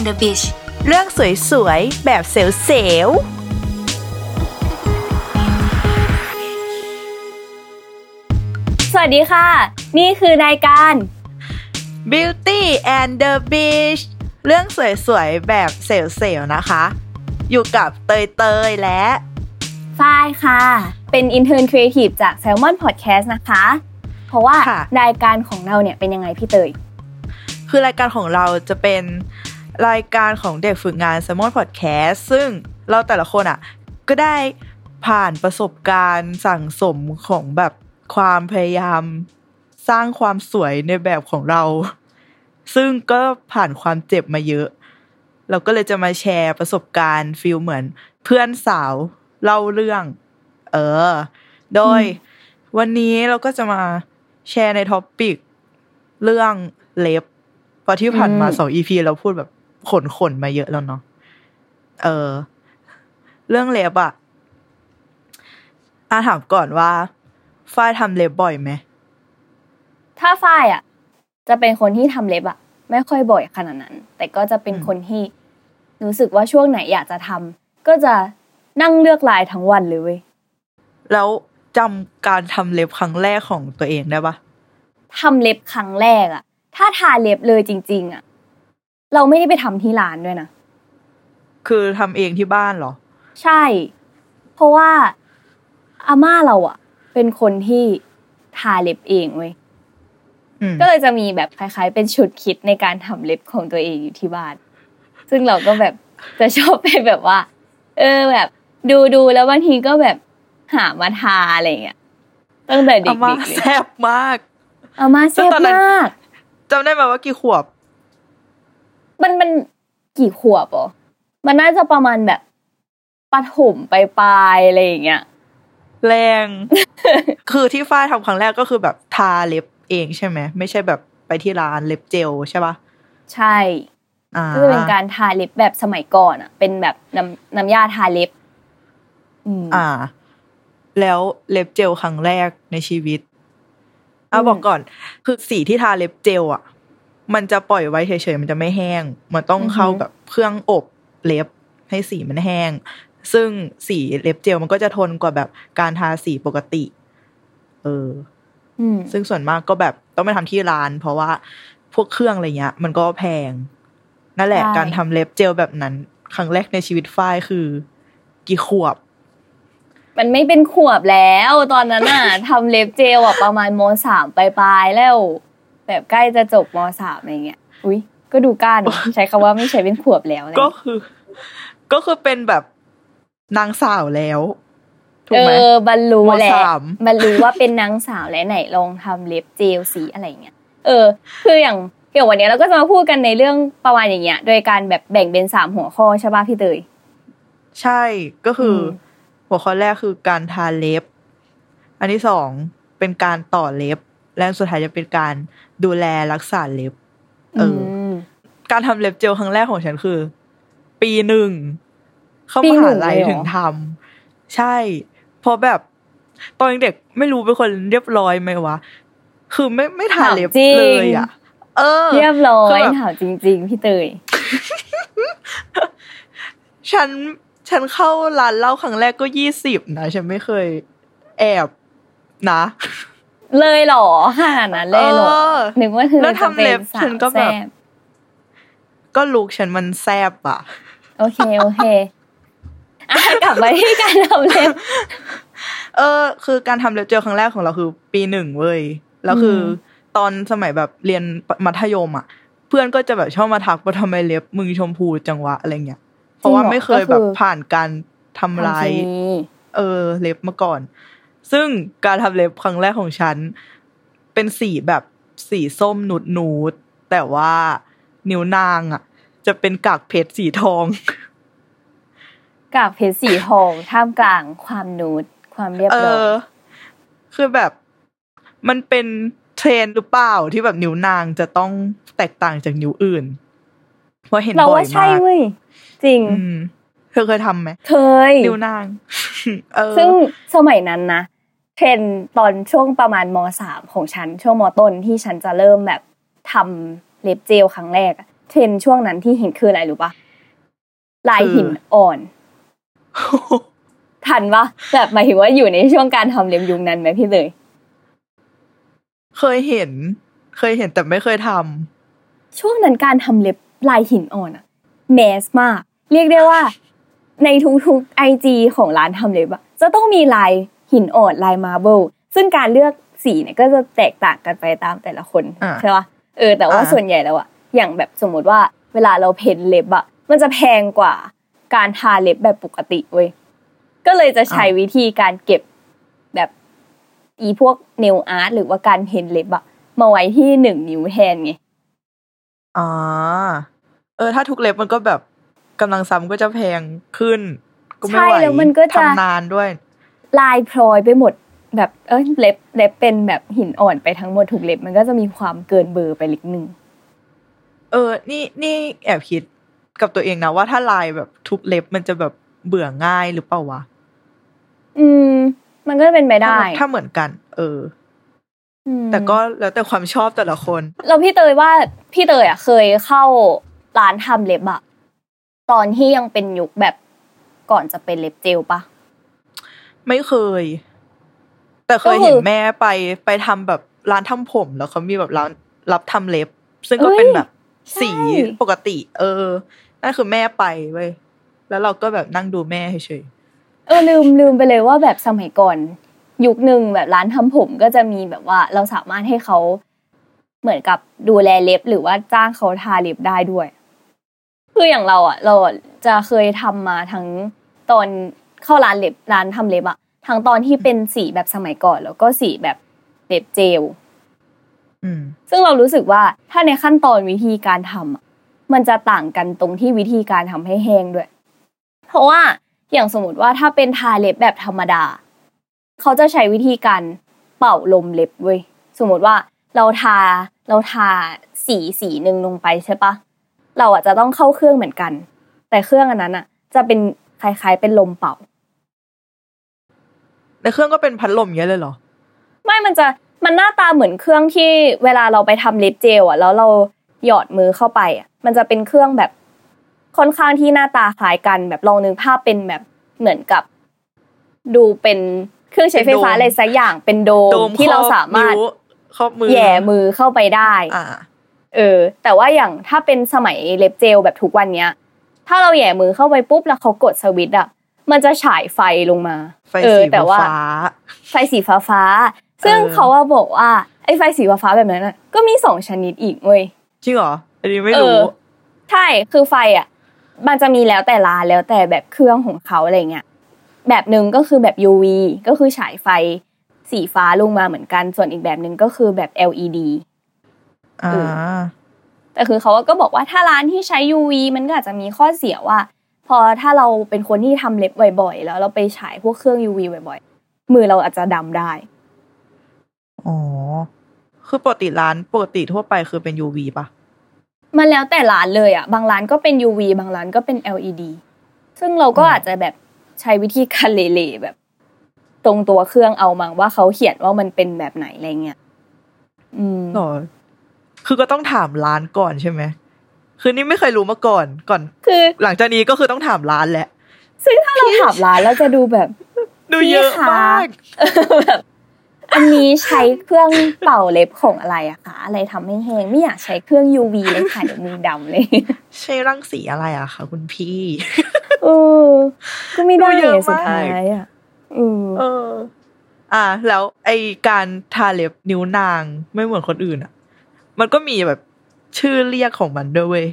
And the Beast เรื่องสวยๆ แบบเซลล์ๆสวัสดีค่ะ นี่คือรายการ Beauty and the Beach เรื่องสวยๆ แบบเซลล์ๆนะคะ อยู่กับเตยเตยๆและฝ้ายค่ะ เป็น Intern Creative จาก Salmon Podcast นะคะ เพราะว่าค่ะรายการของเราเนี่ยเป็นยังไงพี่เตย คือรายการของเราจะเป็น รายการของเด็กฝึกงาน s ซ m o n Podcast ซึ่งเราแต่ละคนอะ ก็ได้ผ่านประสบการณ์สั่งสมของแบบความพยายามสร้างความสวยในแบบของเรา ซึ่งก็ผ่านความเจ็บมาเยอะ เราก็เลยจะมาแชร์ประสบการณ์ feel เหมือน เพื่อนสาวเล่าเรื่อง เออ โดยวันนี้เราก็จะมาแชร์ใน topic เรื่องเล็บเพราะที่ผ่านมาสองอีพีเราพูดแบบ ขนขนๆมาเยอะแล้วเนาะเออ เรื่องเล็บอะอาถามก่อนว่าฝ้ายทำเล็บบ่อยไหมถ้าฝ้ายอะจะเป็นคนที่ทำเล็บอะไม่ค่อยบ่อยขนาดนั้น แต่ก็จะเป็นคนที่รู้สึกว่าช่วงไหนอยากจะทำก็จะนั่งเลือกลายทั้งวันเลยเว้ยแล้วจำการทำเล็บครั้งแรกของตัวเองได้ปะทำเล็บครั้งแรกอะถ้าทาเล็บเลยจริง ๆอะ เราไม่ได้ไปทำที่ร้านด้วยนะ คือทำเองที่บ้านเหรอ ใช่ เพราะว่าอาม่าเราอะเป็นคนที่ทาเล็บเองเว้ยอืมก็เลยจะมีแบบคล้ายๆ เป็นชุดคิดในการทำเล็บของตัวเองอยู่ที่บ้าน ซึ่งเราก็แบบจะชอบไปแบบว่า เออแบบ ดูดูๆแล้วบางทีก็แบบหามาทาอะไรอย่างเงี้ยตั้งแต่เด็อากๆมาเลยแซ่บมากอาม่าแซ่บตอนนั้นมากจำได้ไหมว่ากี่ขวบ มันมันกี่ขวบอ๋อมันน่าจะประมาณแบบปฐมปลายๆอะไรอย่างเงี้ยแรง คือที่ฝ้ายทำครั้งแรกก็คือแบบทาเล็บเองใช่ไหมไม่ใช่แบบไปที่ร้านเล็บเจลใช่ปะใช่อ่าก็จะเป็นการทาเล็บแบบสมัยก่อนอะ เป็นแบบน้ำน้ำยาทาเล็บอืมอ่า แล้วเล็บเจลครั้งแรกในชีวิตอะอืมบอกก่อน คือสีที่ทาเล็บเจลอะ มันจะปล่อยไว้เฉยๆมันจะไม่แห้ง มันต้องเข้ากับเครื่องอบเล็บให้สีมันแห้ง ซึ่งสีเล็บเจลมันก็จะทนกว่าแบบการทาสีปกติ เอออืมซึ่งส่วนมากก็แบบต้องไปทำที่ร้าน เพราะว่าพวกเครื่องอะไรเงี้ย มันก็แพง นั่นแหละใช่การทำเล็บเจลแบบนั้น ครั้งแรกในชีวิตฝ้ายคือ กี่ขวบ มันไม่เป็นขวบแล้ว ตอนนั้นอะทำเล็บเจลอะประมาณมสามปลายๆแล้ว แบบใกล้จะจบมสามอะไรเงี้ยอุ้ยก็ดูกล้าเนอะใช้คำว่าไม่ใช่เป็นขวบแล้วอะไรก็เงี้ยคือ ก็คือเป็นแบบนางสาวแล้วถูเอกไหมอบรรลุแหละมสามบรรลุว่าเป็นนางสาวและไหนลองทำเล็บเจลสีอะไรเงี้ยเออ คืออย่างเกี่ยววันนี้เราก็จะมาพูดกันในเรื่องประมาณอย่างเงี้ย โดยการแบบแบ่งเป็นสามหัวข้อใช่ป่ะพี่เตยใช่ก็คืออมหัวข้อแรกคือการทาเล็บ อันที่สองเป็นการต่อเล็บ และอันสุดท้ายจะเป็นการ ดูแลรักษาเล็บ เอออมการทำเล็บเจลครั้งแรกของฉันคือ ปีหนึ่ง เข้าปีมหนึ่หางลัยเลยเหรอถึงทำใช่ เพราะแบบตอนเด็กไม่รู้เป็นคนเรียบร้อยไหมวะ คือไม่ไม่ทาเล็บจริงเลยอะ เออ เรียบร้อคือยแบบถามจริง ๆ พี่เตย ฉันฉันเข้าร้านเหล้าครั้งแรกก็ยี่สิบนะ ฉันไม่เคยแอบนะ เลยเหรอขนาดนั้นเลยเหรอเออนึกว่าเธอแล้วทำเล็บจะป็ฉันก็แบบสาวซ่ก็ลุกฉันมันแซบอะ โอเคโอเคอะกลับมาที่การทำเล็บ เออ คือการทำเล็บเจลครั้งแรกของเราคือ ปีหนึ่งเว้ยแล้วคืออมตอนสมัยแบบเรียนมัธยมอะ เพื่อนก็จะแบบชอบมาทักว่าทำไมเล็บมึงชมพูจังวะอะไรเงี้ยเพราะว่าไม่เคยแบบผ่านการทำร้ายทำเคมีเออ เล็บมาก่อน ซึ่งการทำเล็บครั้งแรกของฉัน เป็นสีแบบสีส้มนูดนูดๆแต่ว่านิ้วนางอะ จะเป็นกากเพชรสีทอง กากเพชรสีทองท่ามกลางความนูดความเรียบเอร้อยอคือแบบมันเป็นเทรนด์หรือเปล่าที่แบบนิ้วนางจะต้องแตกต่างจากนิ้วอื่นเพราะเห็นเราบ่อว่ายใช่มากเว้ยจริงอืมเธอเคยทำไหมเคยนิ้วนางเออซึ่งสมัยนั้นนะ เทรนด์ตอนช่วงประมาณมสามของฉันช่วงมต้นที่ฉันจะเริ่มแบบทำเล็บเจลครั้งแรกอะเทรนด์ช่วงนั้นที่เห็นคืออะไรรู้ปะลายหินอ่อนทันปะแบบหมายถึงว่าอยู่ในช่วงการทำเล็บยุคนั้นไหมพี่เลย เคยเห็น เคยเห็นแต่ไม่เคยทำช่วงนั้นการทำเล็บลายหินอ่อนอะ mass มาก เรียกได้ว่า ในทุกๆไอจีของร้านทำเล็บอะจะต้องมีลาย หินอ่อนลาย marbleซึ่งการเลือกสีเนี่ยก็จะแตกต่างกันไปตามแต่ละคนอ่าใช่ปะเออแต่ว่าอ่าส่วนใหญ่แล้วอะอย่างแบบสมมติว่าเวลาเราเพ้นเล็บอะมันจะแพงกว่าการทาเล็บแบบปกติเว้ยก็เลยจะใช้วิธีการเก็บแบบอีพวกเนลอาร์ตหรือว่าการเพ้นเล็บอะมาไว้ที่หนึ่งนิ้วแทนไงอ่าเออ ถ้าทุกเล็บมันก็แบบกำลังซ้ำก็จะแพงขึ้น ก็ไม่ใช่ไหวแล้วมันก็จะทำนานด้วย ลายพลอยไปหมดแบบเอ้ยเล็บเล็บเป็นแบบหินอ่อนไปทั้งหมดถูกเล็บ มันก็จะมีความเกินเบอร์ไปเล็กหนึ่งเออ นี่นี่แอบคิดกับตัวเองนะว่าถ้าลายแบบทุกเล็บมันจะแบบเบื่อง่ายหรือเปล่าวะ อืม มันก็เป็นไปได้ ถ้าถ้าเหมือนกัน เอออืมแต่ก็แล้วแต่ความชอบแต่ละคน เราพี่เตยว่าพี่เตยอะ เคยเข้าร้านทำเล็บอะตอนที่ยังเป็นยุคแบบก่อนจะเป็นเล็บเจลปะ ไม่เคย แต่เคยก็คือเห็นแม่ไปไปทำแบบร้านทำผม แล้วเขามีแบบร้านรับทำเล็บ ซึ่งก็เป็นแบบสีใช่ปกติ เออนั่นคือแม่ไปเว้ยแล้วเราก็แบบนั่งดูแม่เฉยเออลืมลืมไปเลยว่าแบบสมัยก่อน ยุคหนึ่งแบบร้านทำผมก็จะมีแบบว่าเราสามารถให้เขาเหมือนกับดูแลเล็บ หรือว่าจ้างเขาทาเล็บได้ด้วย คืออย่างเราอะ เราอะจะเคยทำมาทั้งตอน เข้าร้านเล็บร้านทำเล็บอะทั้งตอนที่เป็นสีแบบสมัยก่อน แล้วก็สีแบบเล็บเจลๆอืมซึ่งเรารู้สึกว่าถ้าในขั้นตอนวิธีการทำอะมันจะต่างกันตรงที่วิธีการทำให้แห้งด้วย เพราะว่าอย่างสมมติว่าถ้าเป็นทาเล็บแบบธรรมดา เขาจะใช้วิธีการเป่าลมเล็บเว้ยสมมติว่าเราทาเราทาสีสีหนึ่งลงไปใช่ปะเราอะจะต้องเข้าเครื่องเหมือนกัน แต่เครื่องอันนั้นอะ จะเป็นคล้ายๆเป็นลมเป่า ในเครื่องก็เป็นพัดลมอย่างเงี้ยเลยเหรอ ไม่มันจะมันหน้าตาเหมือนเครื่องที่เวลาเราไปทำเล็บเจลอะแล้วเราหยอดมือเข้าไปอะมันจะเป็นเครื่องแบบค่อนข้างที่หน้าตาคล้ายกันแบบลองนึกภาพเป็นแบบเหมือนกับ ดูเป็นเครื่องใช้ไฟฟ้าเป็นโดมอะไรสักอย่างเป็นโดโดมมที่เราคอบสามารถนิ้วครอบมือแหย่มือเข้าไปได้อ่าเออ แต่ว่าอย่างถ้าเป็นสมัยเล็บเจลแบบทุกวันเนี้ย ถ้าเราแหย่มือเข้าไปปุ๊บแล้วเขากดสวิตช์อะ มันจะฉายไฟลงมา ไฟเออสีแต่ว่าฟ้าไฟสีฟ้าฟ้าๆซึ่งเออเขาว่าบอกว่าไอ้ไฟสีฟ้าฟ้าๆแบบนั้นน่ะก็มีสองชนิดอีกเว้ยจริงเหรออันนี้ไม่เอรู้อใช่คือไฟอะ มันจะมีแล้วแต่ร้านแล้วแต่แบบเครื่องของเขาอะไรเงี้ยแบบหนึ่งก็คือแบบ UV ก็คือฉายไฟสีฟ้าลงมาเหมือนกัน ส่วนอีกแบบหนึ่งก็คือแบบ LED อ่าเออแต่คือเขาก็บอกว่าถ้าร้านที่ใช้ UV มันก็อาจจะมีข้อเสียว่า พอถ้าเราเป็นคนที่ทำเล็บบ่อยๆ แล้วเราไปฉายพวกเครื่อง UV บ่อยๆ มือเราอาจจะดำได้ อ๋อ คือปกติร้านปกติทั่วไปคือเป็น UV ปะมันแล้วแต่ร้านเลยอะ บางร้านก็เป็น UV บางร้านก็เป็น LED ซึ่งเราก็อาจจะแบบใช้วิธีการเละๆแบบ ตรงตัวเครื่องเอามั้งว่าเขาเขียนว่ามันเป็นแบบไหนอะไรเงี้ย อืมหรอคือก็ต้องถามร้านก่อนใช่ไหม คือนี่ไม่เคยรู้มาก่อนก่อน คือ หลังจากนี้ก็คือต้องถามร้านแหละ ซึ่งถ้าเราถามร้านเราจะดูแบบ ดูเยอะพี่คะมากแบบอันนี้ใช้เครื่องเป่าเล็บของอะไรอะคะอะไรทำให้แห้งไม่อยากใช้เครื่อง UV เลยค่ะเดี๋ยวมือดำเลย ใช้รังสีอะไรอะคะคุณพี่เออก็ไม่ได้ดูเยอะสุดมากท้ายอะเออเอออะแล้วไอการทาเล็บนิ้วนางไม่เหมือนคนอื่นอะมันก็มีแบบ ชื่อเรียกของมันด้วยเวย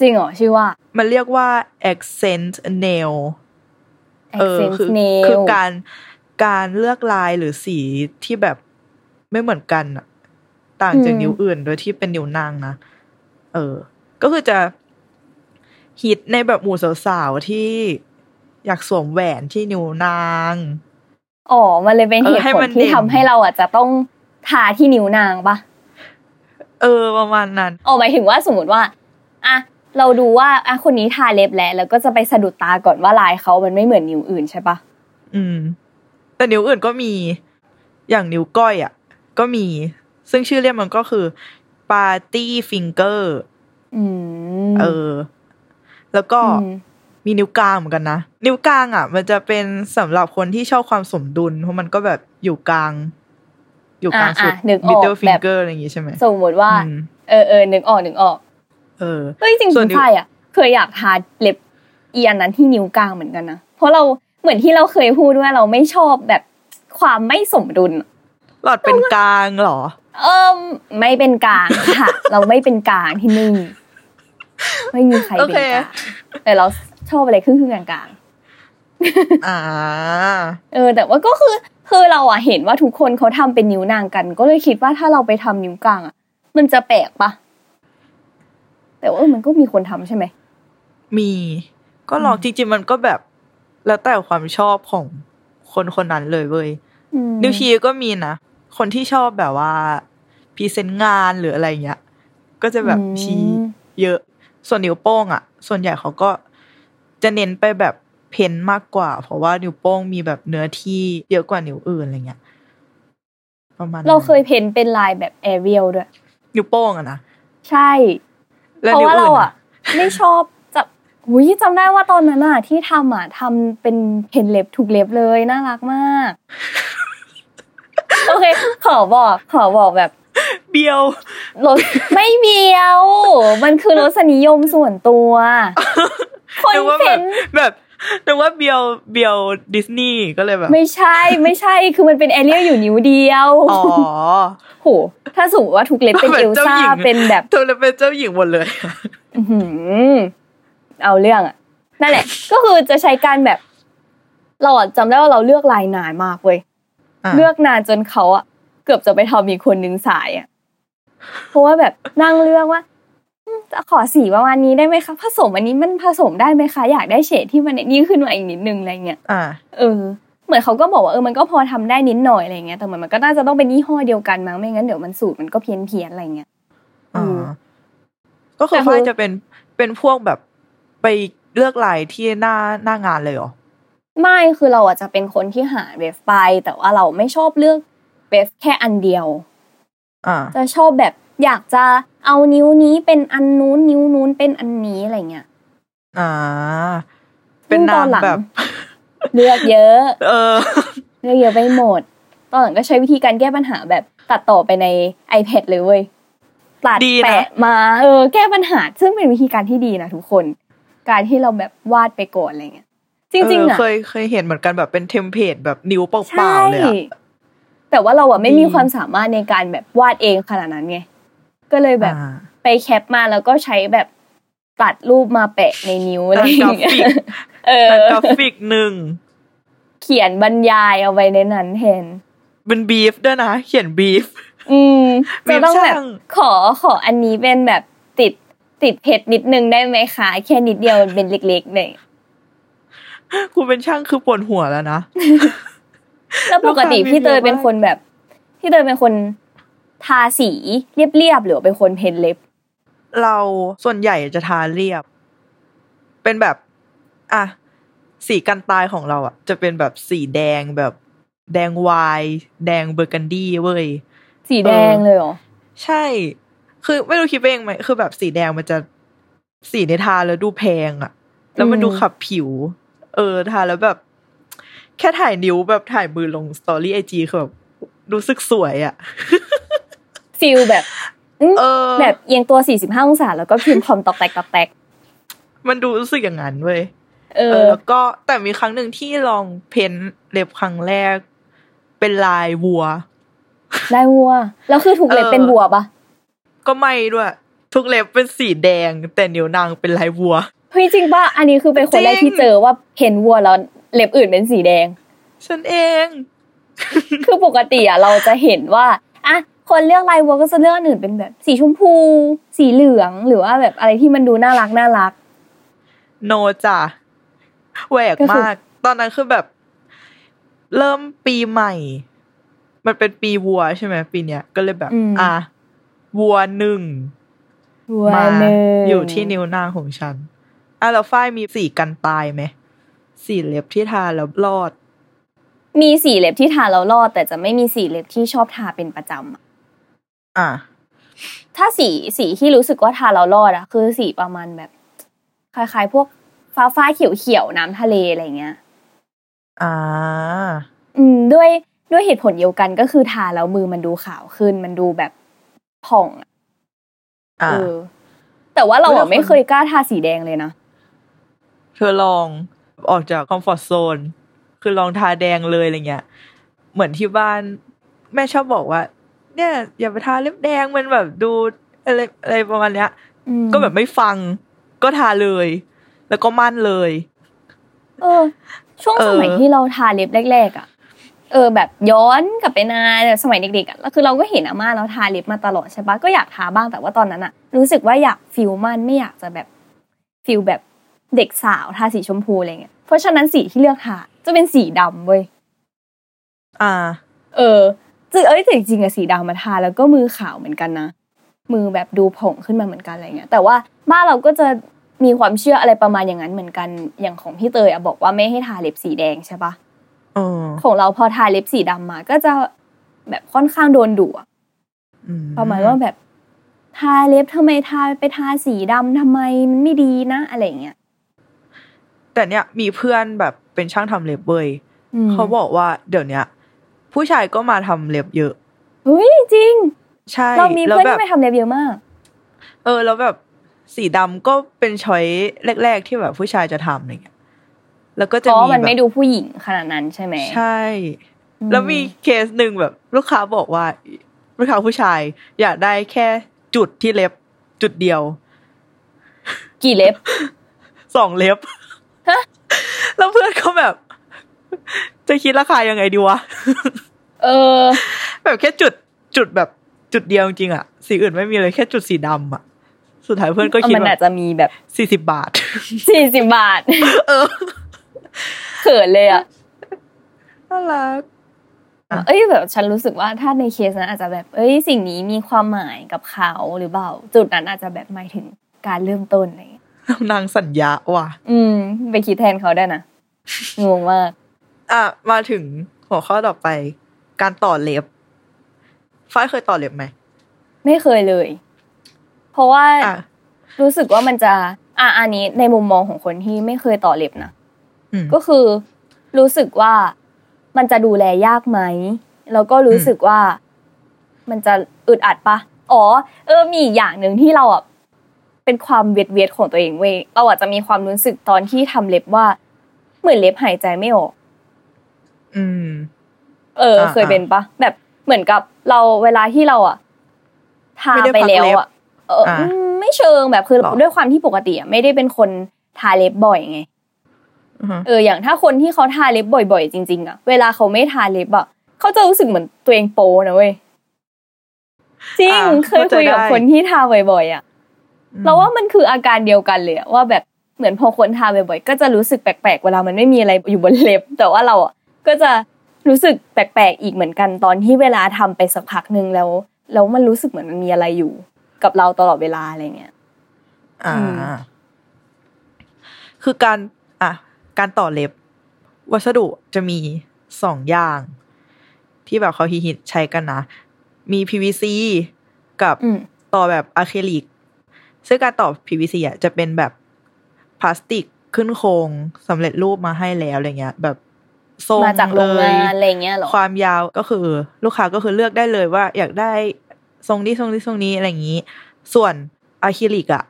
จริงเหรอชื่อว่า มันเรียกว่า accent nail เออ accent คือ nail คือการการเลือกลายหรือสีที่แบบไม่เหมือนกันอะต่างจากอืมนิ้วอื่นโดยที่เป็นนิ้วนางนะเออ ก็คือจะฮิตในแบบหมู่สาวๆที่อยากสวมแหวนที่นิ้วนางอ๋อมันเลยเป็นเอเหอตุให้ผมัลนที่เด่นทำให้เราอะจะต้องทาที่นิ้วนางปะ เออประมาณนั้นอ๋อหมายถึงว่าสมมติว่าอะเราดูว่าอะคนนี้ทาเล็บแล้วแล้วก็จะไปสะดุดตาก่อนว่าลายเขามันไม่เหมือนนิ้วอื่นใช่ปะอืม แต่นิ้วอื่นก็มีอย่างนิ้วก้อยอะ ก็มี ซึ่งชื่อเรียกมันก็คือ party finger อืมเออ แล้วก็อืมมีนิ้วกลางเหมือนกันนะ นิ้วกลางอะ มันจะเป็นสำหรับคนที่ชอบความสมดุล เพราะมันก็แบบอยู่กลาง อยู่กลางสุดอะอะนึกออก middle แบบ finger อะไรอย่างงี้ใช่ไหมสมมติว่าอืมเออเออนึกออกนึกออก เออเฮ้ยจริงส่คุวนณนิ้วฝ้ายอะ เคยอยากทาเล็บอีอันนั้นที่นิ้วกลางเหมือนกันนะ เพราะเราเหมือนที่เราเคยพูดว่าเราไม่ชอบแบบความไม่สมดุล หลอดเป็นกลางเหรอ เออไม่เป็นกลางค่ะ เราไม่เป็นกลางที่นี่ไม่มีใครเป็นกลางแต่เราชอบอะไรครึ่งครึ่งๆกลางอ่าๆเออ แต่ว่าก็คือ คือเราอะเห็นว่าทุกคนเขาทำเป็นนิ้วนางกัน ก็เลยคิดว่าถ้าเราไปทำนิ้วกลางอะมันจะแปลกปะแต่ว่าเออมันก็มีคนทำใช่ไหมมีก็ลองจริงๆมันก็แบบ แล้วแต่ความชอบของคนคนนั้นเลยเว้ยอืมนิวชีก็มีนะ คนที่ชอบแบบว่าพรีเซนต์งานหรืออะไรเงี้ย ก็จะแบบชี้เยอะ ส่วนนิ้วโป้งอะ ส่วนใหญ่เขาก็จะเน้นไปแบบ เพ้นท์มากกว่า เพราะว่านิ้วโป้งมีแบบเนื้อที่เยอะกว่านิ้วอื่นอะไรเงี้ยประมาณนั้นเราเคยเพ้นเป็นลายแบบแอเรียลด้วย นิ้วโป้งอะนะ ใช่แล้วเพราะนิ้วว่าอื่เรานอะไม่ชอบจะหุยจำได้ว่าตอนนั้นอะที่ทำอะทำเป็นเพ้นเล็บถูกเล็บเลยน่ารักมาก โอเค ขอบอก ขอบอกแบบเบียวรสไม่เบียว มันคือรสนิยมส่วนตัว คนนึกว่าแบเพ้บนแบบ นึกว่าเบียวเบียวดิสนีย์ก็เลยแบบ ไม่ใช่ไม่ใช่คือมันเป็นแอเรียลอยู่นิ้วเดียวอ๋อโหถ้าสมมติว่าทุกเล็บเป็นเหมืเออนลเจ้าซ่าหญิงเป็นแบบเธอเลยเป็นเจ้าหญิงหมดเลยอื้อหือเอาเรื่องอะนั่นแหละ ก็คือจะใช้การแบบ เราอะจำได้ว่าเราเลือกลายนานมากเว้ยอะเลือกนานจนเขาอะเกือบจะไปทำมีคนหนึ่งสายอะเพราะว่าแบบนั่งเลือกว่าอืมจะ ขอสีประมาณนี้ได้ไหมคะ ผสมอันนี้มันผสมได้ไหมคะ อยากได้เฉดที่มันนี่ขึ้นมาอีกนิดนึงอะไรเงี้ยอ่าเออเหมือนเขาก็บอกว่าเออมันก็พอทำได้นิดหน่อยอะไรเงี้ยแต่เหมือนมันก็น่าจะต้องเป็นยี่ห้อเดียวกันมั้งไม่งั้นเดี๋ยวมันสูตรมันก็เพี้ยนเพียนๆอะไรเงี้ยอ่อืมาก็คือแต่คือฝ้ายจะเป็นเป็นพวกแบบไปเลือกลายที่หน้าหน้างานเลยเหรอไม่คือเราอาจจะเป็นคนที่หาเว็บไป แต่ว่าเราไม่ชอบเลือกเว็บแค่อันเดียวอ่าจะชอบแบบอยากจะ เอานิ้วนี้เป็นอันนู้นนิ้วนู้นเป็นอันนี้อะไรเงี้ยอ่า เป็นซึ่งตนาองนหลังแบบ เลือกเยอะ เออเลือกเยอะไปหมด ตอนหลังก็ใช้วิธีการแก้ปัญหาแบบตัดต่อไปใน iPad เลยเว้ยตัดดีนะแปะมา เออ แก้ปัญหา ซึ่งเป็นวิธีการที่ดีนะทุกคน การที่เราแบบวาดไปก่อนอะไรเงี้ย จริงๆเอออะเคยเคยเห็นเหมือนกันแบบเป็น template แบบนิ้วเปล่าๆ ใช่ เลยอะแต่ว่าเราอะไม่ดีมีความสามารถในการแบบวาดเองขนาดนั้นไง ก็เลยแบบอ่าไป cap มาแล้วก็ใช้แบบตัดรูปมาแปะในนิ้วอะไรอย่างเงี้ยกราฟิกเออแต่กราฟิกหนึ่งเขียนบรรยายเอาไว้ในนั้นแทนเป็นบีฟด้วยนะ เขียนบีฟอืมมีจะต้องแบบช่างขอขออันนี้เป็นแบบติดติดเพชรนิดนึงได้ไหมคะ แค่นิดเดียวมันเป็นเล็กๆหน่อยกูเป็นช่างคือปวดหัวแล้วนะ แล้วปกติลูกค้าพี่เตยมีเยอะมากเป็นคนแบบ พี่เตยเป็นคน ทาสีเรียบๆหรือเป็นคนเพ้นเล็บ เราส่วนใหญ่จะทาเรียบ เป็นแบบ อะ สีกันตายของเราอะ จะเป็นแบบสีแดงแบบ แดงไวน์แดงเบอร์กันดี้เว้ย สีแดงเลยเหรอ ใช่ คือไม่รู้คิดเองไหม คือแบบสีแดงมันจะสีที่ทาแล้วดูแพงอะแล้วมันอืมดูขับผิว เออทาแล้วแบบ แค่ถ่ายนิ้วแบบถ่ายมือลง story IG คือแบบรู้สึกสวยอะ feel แบบอืมเออแบบเอียงตัว45องศาแล้วก็พิมพ์คอมต๊อกแต๊กต๊อกแต๊กมันดูรู้สึกอย่างนั้นเว้ยเอเอออแล้วก็แต่มีครั้งหนึ่งที่ลองเพ้นเล็บครั้งแรก เป็นลายวัวได้วัว แล้วคือถูกเล็บเออเป็นวัวปะก็ไม่ด้วย ทุกเล็บเป็นสีแดง แต่นิ้วนางเป็นลายวัวเฮ้ยจริงปะอันนี้คือเป็นคนแรกจริงที่เจอว่าเห็นวัวแล้วเล็บอื่นเป็นสีแดง ฉันเอง คือปกติอะเราจะเห็นว่าอะ คนเลือกลายวัวก็จะเลือกอันอื่นเป็นแบบสีชมพู สีเหลืองหรือว่าแบบอะไรที่มันดูน่ารักน่ารัก โนจ้ะแหวกก็คือมาก ตอนนั้นคือแบบ เริ่มปีใหม่ มันเป็นปีวัวใช่ไหมปีเนี้ยก็เลยแบบ อะวัวหนึ่งวัวมาหนึ่งอยู่ที่นิ้วนางของฉันอะแล้วฝ้ายมีสีกันตายไหมสีเล็บที่ทาแล้วรอด มีสีเล็บที่ทาแล้วรอด แต่จะไม่มีสีเล็บที่ชอบทาเป็นประจำ อะอะถ้าสีสีที่รู้สึกว่าทาแล้วรอดอะคือสีประมาณแบบ คล้ายๆ พวกฟ้าฟ้าเขียวเขียวๆน้ำทะเลอะไรเงี้ย อ่า อืม ด้วยด้วยเหตุผลเดียวกันก็คือทาแล้วมือมันดูขาวขึ้น มันดูแบบผ่องอะอ่าเออแต่ว่าเราเวลาอะคนไม่เคยกล้าทาสีแดงเลยนะ เธอลองออกจากคอมฟอร์ทโซน คือลองทาแดงเลยอะไรเงี้ย เหมือนที่บ้าน แม่ชอบบอกว่า เนี่ย อย่าไปทาเล็บแดงมันแบบดูอะไรอะไรประมาณเนี้ยอืมก็แบบไม่ฟัง ก็ทาเลย แล้วก็มั่นเลย เออ ช่วงเออสมัยที่เราทาเล็บแรกๆอะเออแบบย้อนกลับไปนานแบบสมัยเด็กๆอะแล้วคือเราก็เห็นอาม่าเราทาเล็บมาตลอดใช่ปะก็อยากทาบ้างแต่ว่าตอนนั้นอะรู้สึกว่าอยากฟิลมันไม่อยากจะแบบฟิลแบบเด็กสาวทาสีชมพูอะไรเงี้ยเพราะฉะนั้นสีที่เลือกทาจะเป็นสีดำเว้ยอ่า เออ จึงเอ้ยแต่จริงๆอะสีดำมาทาแล้วก็มือขาวเหมือนกันนะ มือแบบดูผ่องขึ้นมาเหมือนกันอะไรเงี้ย แต่ว่าบ้านเราก็จะมีความเชื่ออะไรประมาณอย่างนั้นเหมือนกัน อย่างของพี่เตยอะบอกว่าไม่ให้ทาเล็บสีแดงใช่ปะเออของเราพอทาเล็บสีดำมา ก็จะแบบค่อนข้างโดนดุอะอืประมาณว่าแบบทาเล็บทำไมทาไปทาสีดำทำไมมันไม่ดีนะอะไรเงี้ย แต่เนี้ยมีเพื่อนแบบเป็นช่างทำเล็บเว้ยมเขาบอกว่าเดี๋ยวเนี้ย ผู้ชายก็มาทำเล็บเยอะเฮ้ยจริง ใช่เรามีแล้วเพื่อนแบบที่ไปทำเล็บเยอะมาก เออ แล้วแบบสีดำก็เป็นช้อยแรก ๆ ที่แบบผู้ชายจะทำอะไรเงี้ย แล้วก็เพจะราะมีมันแบบไม่ดูผู้หญิงขนาดนั้นใช่ไหมใช่อืมแล้วมีเคสหนึ่งแบบ ลูกค้าบอกว่าลูกค้าผู้ชาย อยากได้แค่จุดที่เล็บจุดเดียว กี่เล็บสองเล็บฮะแล้วเพื่อนเขาแบบ จะคิดราคายังไงดีวะ เออ แบบแค่จุดจุดแบบจุดเดียวจริงๆอะสีอื่นไม่มีเลยแค่จุดสีดำอะสุดท้ายเพื่อนก็คิดมันแบอาจบจะมีแบบสี่สิบบาทสี่สิบบาท เออเขินเลยอะน่ารักอะเอ้ยแบบฉันรู้สึกว่าถ้าในเคสนั้นอาจจะแบบ เอ้ยสิ่งนี้มีความหมายกับเขาหรือเปล่า จุดนั้นอาจจะแบบหมายถึงการเริ่มต้นอะไรอย่างเงี้ยนางสัญญาว่ะ อืม ไปคิดแทนเขาได้นะงงมาก อะมาถึงหัวข้อต่อไป การต่อเล็บฝ้ายเคยต่อเล็บไหมไม่เคยเลย เพราะว่าอะรู้สึกว่ามันจะ อะอันนี้ในมุมมองของคนที่ไม่เคยต่อเล็บนะอืมก็คือรู้สึกว่ามันจะดูแลยากไหม แล้วก็รู้สึกว่า มันจะอึดอัดปะอ๋อ เออ มีอีกอย่างหนึ่งที่เราอะเป็นความเวียดเวียดๆของตัวเองเว้ยเราอาจจะมีความรู้สึกตอนที่ทำเล็บว่า เหมือนเล็บหายใจไม่ออก อืม เอออ่าเคยเป็นปะแบบเหมือนกับเราเวลาที่เราอะทาไม่ได้ไปแล้วพักเล็บอะเออออ่าอืมไม่เชิงแบบคือหรอด้วยความที่ปกติอะไม่ได้เป็นคนทาเล็บบ่อยไงอือฮะเอออย่างถ้าคนที่เขาทาเล็บบ่อยๆ จริงๆอะเวลาเขาไม่ทาเล็บอะเขาจะรู้สึกเหมือนตัวเองโปนะเว้ยจริงอ่าเคยคุยกับเข้าใจได้คนที่ทาบ่อยๆอะเราว่ามันคืออาการเดียวกันเลยอะว่าแบบเหมือนพอคนทาบ่อยๆก็จะรู้สึกแปลกๆเวลามันไม่มีอะไรอยู่บนเล็บ แต่ว่าเราอะก็จะ รู้สึกแปลกๆอีกเหมือนกันตอนที่เวลาทำไปสักพักหนึ่งแล้วแล้วมันรู้สึกเหมือนมันมีอะไรอยู่ กับเราตลอดเวลาอะไรเงี้ยอ่าอืมคือการอะการต่อเล็บ วัสดุจะมีสองอย่าง ที่แบบเขาฮิตๆใช้กันนะ มี PVC กับอืมต่อแบบอะคริลิกซึ่งการต่อ PVC อะจะเป็นแบบพลาสติกขึ้นโครงสำเร็จรูปมาให้แล้วอะไรเงี้ย แบบ ทรงมาจากโรงงานเยอะไรเงี้ยเหรอความยาวก็คือ ลูกค้าก็คือเลือกได้เลยว่า อยากได้ทรงนี้ทรงนี้ทรงนี้อะไรอย่างนี้ ส่วนอะคริลิกอะ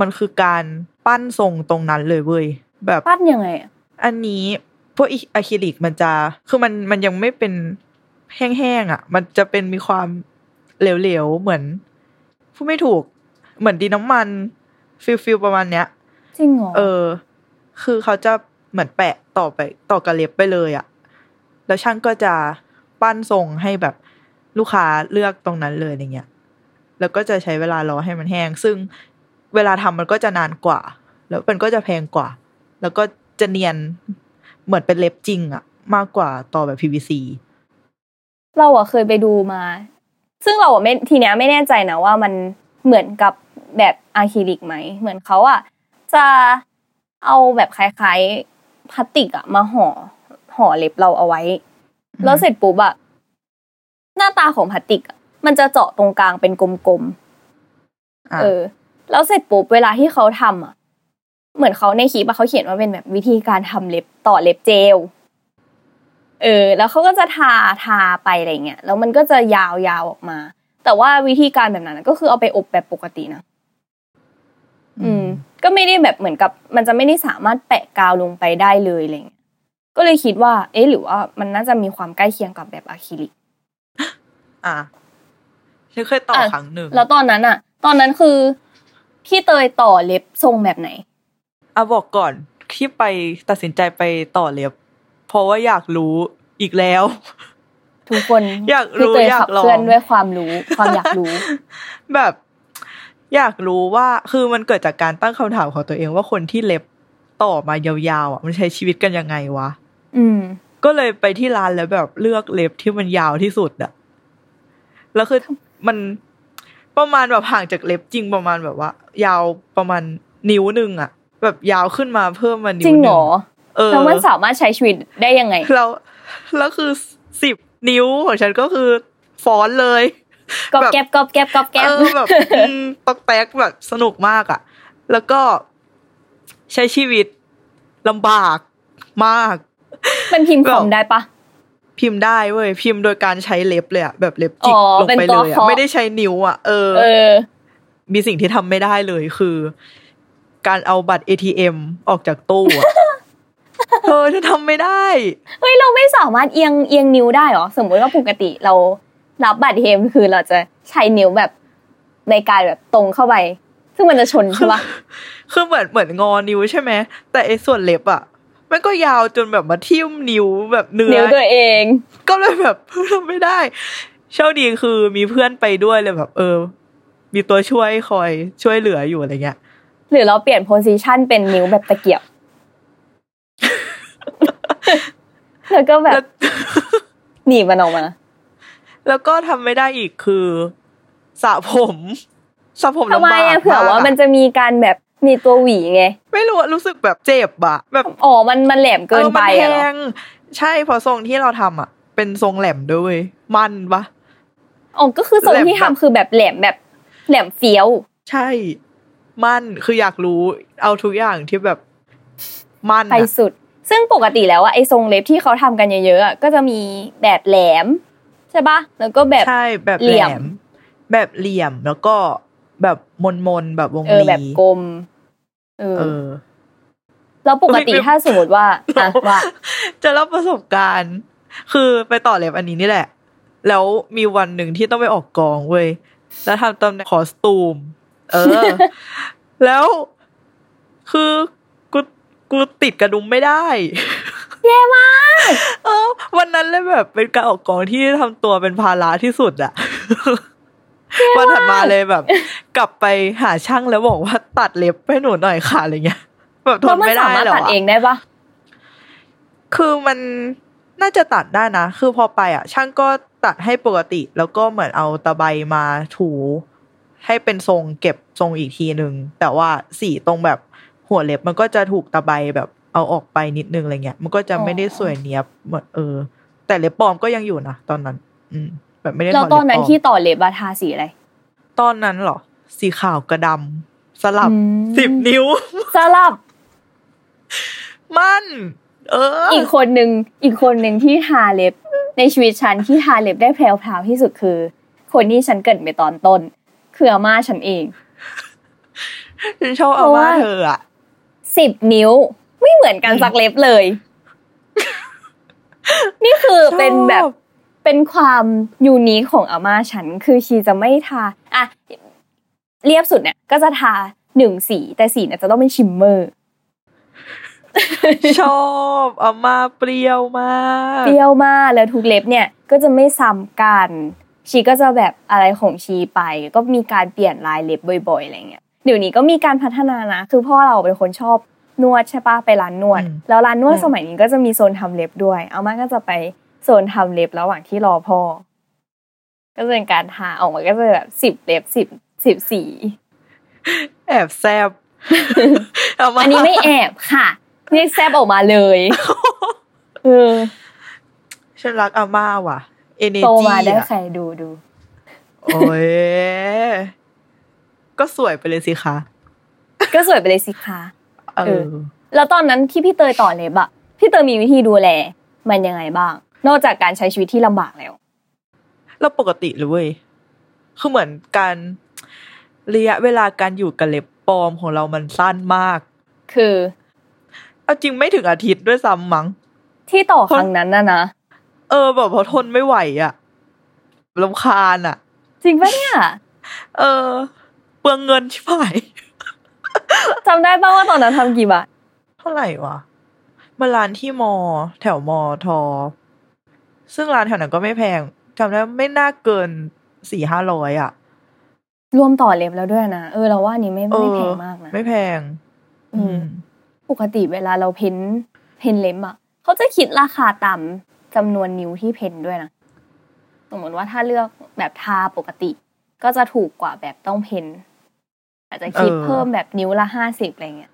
มันคือการปั้นทรงตรงนั้นเลยเว้ยแบบปั้นยังไงอะอันนี้พวกอะคริลิกมันจะคือมันมันยังไม่เป็นแห้งๆอะ มันจะเป็นมีความเหลวๆเหมือนพูดไม่ถูก เหมือนดินน้ำมัน feel feel ประมาณเนี้ยจริงเหรอเออ คือเขาจะ เหมือนแปะต่อไปต่อกระเล็บไปเลยอะแล้วช่างก็จะปั้นทรงให้แบบลูกค้าเลือกตรงนั้นเลยอะไรเงี้ย แล้วก็จะใช้เวลารอให้มันแห้ง ซึ่งเวลาทำมันก็จะนานกว่า แล้วมันก็จะแพงกว่า แล้วก็จะเนียนเหมือนเป็นเล็บจริงอะมากกว่าต่อแบบ PVC เราอะเคยไปดูมา ซึ่งเราอะไม่ทีเนี้ยไม่แน่ใจนะว่ามันเหมือนกับแบบอะคริลิกไหม เหมือนเขาอะจะเอาแบบคล้าย พลาสติกอะมาห่อห่อเล็บเราเอาไว้ แล้วเสร็จปุ๊บอะหน้าตาของพลาสติกอะมันจะเจาะตรงกลางเป็นกลมๆอะเออ แล้วเสร็จปุ๊บเวลาที่เขาทำอะ เหมือนเขาในคลิปอะเขาเขียนว่าเป็นแบบวิธีการทำเล็บต่อเล็บเจล เออ แล้วเขาก็จะทาทาไปอะไรเงี้ย แล้วมันก็จะยาวยาวออกมา แต่ว่าวิธีการแบบนั้นก็คือเอาไปอบแบบปกตินะ อืม ก็ไม่ได้แบบเหมือนกับ มันจะไม่ได้สามารถแปะกาวลงไปได้เลยอะไรเงี้ยก็เลยคิดว่า เอ๊ะหรือว่ามันน่าจะมีความใกล้เคียงกับแบบอะคริลิก อะฉันเคยต่ออะครั้งหนึ่งแล้วตอนนั้นอะตอนนั้นคือพี่เตยต่อเล็บทรงแบบไหนอะบอกก่อนที่ไปตัดสินใจไปต่อเล็บ เพราะว่าอยากรู้อีกแล้ว ทุกคนอยากรู้พี่เตยอยากขับลองเคลื่อนด้วยความรู้ ความอยากรู้ แบบ อยากรู้ว่าคือมันเกิดจากการตั้งคำถามของตัวเองว่าคนที่เล็บต่อมายาวๆอะมันใช้ชีวิตกันยังไงวะอืม ก็เลยไปที่ร้านแล้วแบบเลือกเล็บที่มันยาวที่สุดอะแล้วคือมันประมาณแบบห่างจากเล็บจริงประมาณแบบว่า ยาวประมาณนิ้วหนึ่งอะแบบยาวขึ้นมาเพิ่มมานิ้จวริงหเหรนึ่งอเออแล้วมันสามารถใช้ชีวิตได้ยังไงแล้วแล้วคือสิบนิ้วของฉันก็คือฟ้อนเลย กอบแก๊บกอบแก๊บกอบแก๊บเออแบบอืมตอกแตกแบบสนุกมากอะแล้วก็ใช้ชีวิตลำบากมาก มันพิมพ์คอมแบบได้ปะพิมพ์ได้เว้ยพิมพ์โดยการใช้เล็บเลยอะแบบเล็บจิกอ๋อลงเป็นไปตัเลวยอะเคาะไม่ได้ใช้นิ้วอะเออเออ มีสิ่งที่ทำไม่ได้เลยคือ การเอาบัตร ATM ออกจากตู้อะเธอจะทำไม่ได้เฮ้ยเราไม่สามารถเอียงเอียงนิ้วได้เหรอสมมติว่าปกติเรา รับบัตรเทมคือเราจะใช้นิ้วแบบในการแบบตรงเข้าไป ซึ่งมันจะชนใช่ปะคือเหมือนเหมือนงอนิ้วใช่ไหมแต่ไอ้ส่วนเล็บอะมันก็ยาวจนแบบมาทิ่มนิ้วแบบเนื้อนิ้วตัวเอง ก็เลยแบบทำไม่ได้โชคดีคือมีเพื่อนไปด้วยเลยแบบ เออ มีตัวช่วยคอยช่วยเหลืออยู่อะไรเงี้ยหรือเราเปลี่ยนโพซิชันเป็นนิ้วแบบตะเกียบ แล้วก็แบบแล้วหนีบมันออกมา แล้วก็ทำไม่ได้อีกคือสระผมสระผมทำลำไมบากอะเผื่อว่าากมันจะมีการแบบมีตัวหวีไง ไม่รู้อะรู้สึกแบบเจ็บอะแบบอ๋อมันมันแหลมเกินไปอออะมันเหรแพองใช่เพอทรงที่เราทำอะเป็นทรงแหลมด้วยเวยมันปะอ๋อก็คือทรงที่แหลมแบบทำคือแบบแหลมแบบแหลมเฟี้ยว ใช่ มันคืออยากรู้ เอาทุกอย่างที่แบบมันไปอะสุด ซึ่งปกติแล้วอะไอ้ทรงเล็บที่เขาทำกันเยอะๆอะก็จะมีแบบแหลม ใช่ปะแล้วก็แบบใช่แบบเหลี่แหลยมมแบบเหลี่ยมแล้วก็แบบมนมนๆแบบวงเออรีแบบกลมเออเออแล้วปกติเฮ้ยถ้าสมมติว่าอะว่า จะเล่าประสบการณ์ คือไปต่อเล็บอันนี้นี่แหละ แล้วมีวันหนึ่งที่ต้องไปออกกองเว้ยแล้วทำตำแหน่งคอสตูม เออ แล้วคือกูกูติดกระดุมไม่ได้ แย่มากเออ วันนั้นเลยแบบเป็นการออกกองที่ทำตัวเป็นภาระที่สุดอะวันถัดมาเลยแบบ กลับไปหาช่างแล้วบอกว่าตัดเล็บให้หนูหน่อยค่ะอะไรเงี้ยแบบทแล้วนมันไม่ได้สามารถแล้วตัดอะเองได้ปะคือมันน่าจะตัดได้นะ คือพอไปอะ ช่างก็ตัดให้ปกติ แล้วก็เหมือนเอาตะไบมาถู ให้เป็นทรงเก็บทรงอีกทีหนึ่งแต่ว่าสีตรงแบบหัวเล็บมันก็จะถูกตะไบแบบ เอาออกไปนิดนึงอะไรเงี้ย มันก็จะไม่ได้สวยเนียบเหมือนเออ แต่เล็บปลอมก็ยังอยู่นะตอนนั้น อืม แบบไม่ได้ถแล้วอดตเล็อบนปนั้นลอมที่ต่อเล็บอะทาสีอะไร ตอนนั้นเหรอ สีขาวกระดำสลับอืมสิบนิ้ว สลับ มัน เออ อีกคนหนึ่งอีกคนหนึ่งที่ทาเล็บ ในชีวิตฉันที่ทาเล็บได้แพรวๆที่สุดคือ คนที่ฉันเกริดไปตอนต้น คืออาม่าฉันเองฉันชอบเพอาราะว่าม่าเธออะสิบนิ้ว ไม่เหมือนกันสักเล็บเลย นี่คือเป็นแบบชอบเป็นความยูนิคของอาม่าฉัน คือชีจะไม่ทาอะเรียบสุดเนี่ย ก็จะทาหนึ่งสีแต่สีเนี่ยจะต้องเป็นชิมเมอร์ ชอบอาม่าเปรี้ยวมากเปรี้ยวมากแล้วทุกเล็บเนี่ย ก็จะไม่ซ้ำกัน ชีก็จะแบบอะไรของชีไป ก็มีการเปลี่ยนลายเล็บบ่อยๆอะไรเงี้ยเดี๋ยวนี้ก็มีการพัฒนานะ คือพ่อเราเป็นคนชอบ นวดใช่ปะไปร้านนวด แล้วร้านนวดสมัยนี้ก็จะมีโซนทำเล็บด้วย เอามาก็จะไปโซนทำเล็บระหว่างที่รอพ่อ ก็จะเป็นการทาออกมาก็จะแบบสิบเล็บสิบสิบสีแอบแซบาาอันนี้ไม่แอบค่ะเรียกแซบออกมาเลยเออฉันรักอาม่าว่ะเอเนโตจีมาได้อะใครดูดู โอ้ยก็สวยไปเลยสิคะ ก็สวยไปเลยสิคะ เอเอออ แล้วตอนนั้นที่พี่เตยต่อเล็บอะพี่เตยมีวิธีดูแล มันยังไงบ้าง นอกจากการใช้ชีวิตที่ลำบากแล้ว เราปกติเลยเว้ยคือเหมือนการระยะเวลาการอยู่กับเล็บปลอมของเรามันสั้นมาก คือเอาจริงไม่ถึงอาทิตย์ด้วยซ้ำมั้งที่ต่อครั้งนั้นน่ะนะเออ แบบพอทนไม่ไหวอะลำคาญอะจริงปะเนี่ย เออ เปลืองเงินชิบหาย จำได้ป่าว่าตอนนั้นทำกี่บาท เท่าไหร่วะมาร้านที่มอ แถวมอทอ ซึ่งร้านแถวนั้นก็ไม่แพงจำได้ไม่น่าเกินสี่ห้าร้อยอะรวมต่อเล็บแล้วด้วยนะ เออเราว่าอันนี้ไม่ไม่แพงมากนะ ไม่แพง อืม ปกติเวลาเราเพ้นเพ้นเล็บอะเขาจะคิดราคาตามจำนวนนิ้วที่เพ้นด้วยนะ สมมติว่าถ้าเลือกแบบทาปกติ ก็จะถูกกว่าแบบต้องเพ้น อาจจะคิดเออเพิ่มแบบนิ้วละห้าสิบอะไรเงี้ย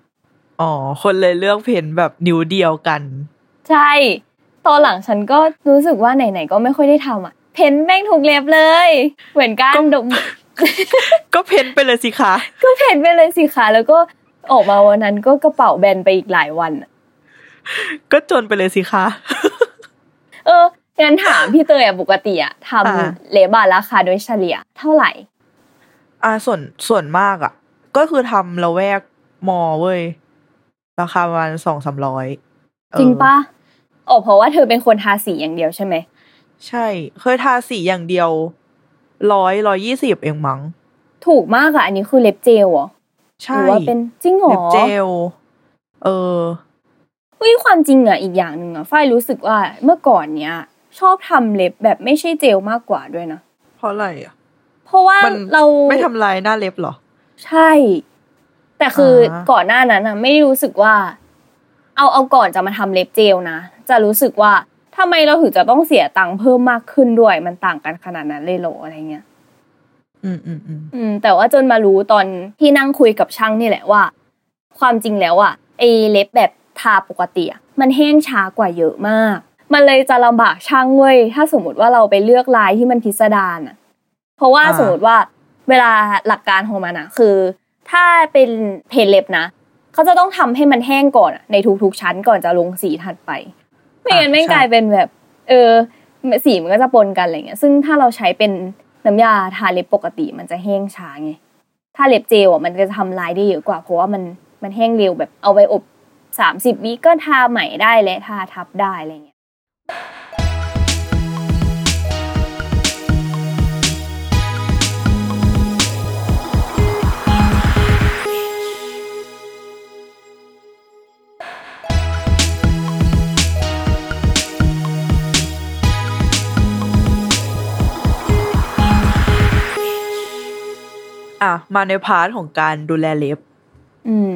อ๋อ คนเลยเลือกเพนแบบนิ้วเดียวกัน ใช่ ตอนหลังฉันก็รู้สึกว่าไหนๆก็ไม่ค่อยได้ทำอะ เพ้นแม่งถูกเล็บเลย เหมือนกันก็ดมก็เพนไปเลยสิคะก็เพ้นไปเลยสิคะแล้วก็ออกมาวันนั้นก็กระเป๋าแบนไปอีกหลายวันอะก็จนไปเลยสิคะ เอองั้นถามพี่เตยอะปกติอะทอ่าำเลบาราคาโดยเฉลี่ย เท่าไหร่ อ่าส่วนส่วนมากอะ ก็คือทำละแวกมอเว้ย ราคาประมาณสองสามร้อยจริงปะอ๋อเพราะว่าเธอเป็นคนทาสีอย่างเดียวใช่ไหม ใช่ เคยทาสีอย่างเดียวร้อยร้อยยี่สิบเองมั้ง ถูกมากอะอันนี้คือเล็บเจลเหรอหใช่รือว่าเป็นจริงเหรอเล็บเจล เออเฮ้ยความจริงอะอีกอย่างหนึ่งอะฝ้ายรู้สึกว่าเมื่อก่อนเนี้ย ชอบทำเล็บแบบไม่ใช่เจลมากกว่าด้วยนะ เพราะอะไรอะเพราะว่ามันเราไม่ทำลายหน้าเล็บเหรอ ใช่ แต่คืออาก่อนหน้านั้นอะไม่ได้รู้สึกว่า เอาเอาก่อนจะมาทำเล็บเจลนะจะรู้สึกว่าทำไมเราถึงจะต้องเสียตังค์เพิ่มมากขึ้นด้วย มันต่างกันขนาดนั้นเลยเหรออะไรเงี้ยอืมอืมอืมอืมแต่ว่าจนมารู้ตอนที่นั่งคุยกับช่างนี่แหละว่า ความจริงแล้วอะไอเล็บแบบทาปกติอะมันแห้งช้ากว่าเยอะมาก มันเลยจะลำบากช่างเว้ยถ้าสมมติว่าเราไปเลือกลายที่มันพิสดารอะเพราะว่าสมมติว่า เวลาหลักการของมันอะคือ ถ้าเป็นเพลเล็บนะเขาจะต้องทำให้มันแห้งก่อนอะในทุกๆชั้นก่อนจะลงสีถัดไป ไม่งั้นไม่งกลายเป็นแบบ เออสีมันก็จะปนกันอะไรเงี้ย ซึ่งถ้าเราใช้เป็นน้ำยาทาเล็บปกติมันจะแห้งช้าไงถ้าเล็บเจลอะมันจะทำลายได้เยอะกว่า เพราะว่ามันมันแห้งเร็วแบบเอาไปอบสามสิบวิก็ทาใหม่ได้และทาทับได้อะไรเงี้ย อะมาใน part ของการดูแลเล็บ อืม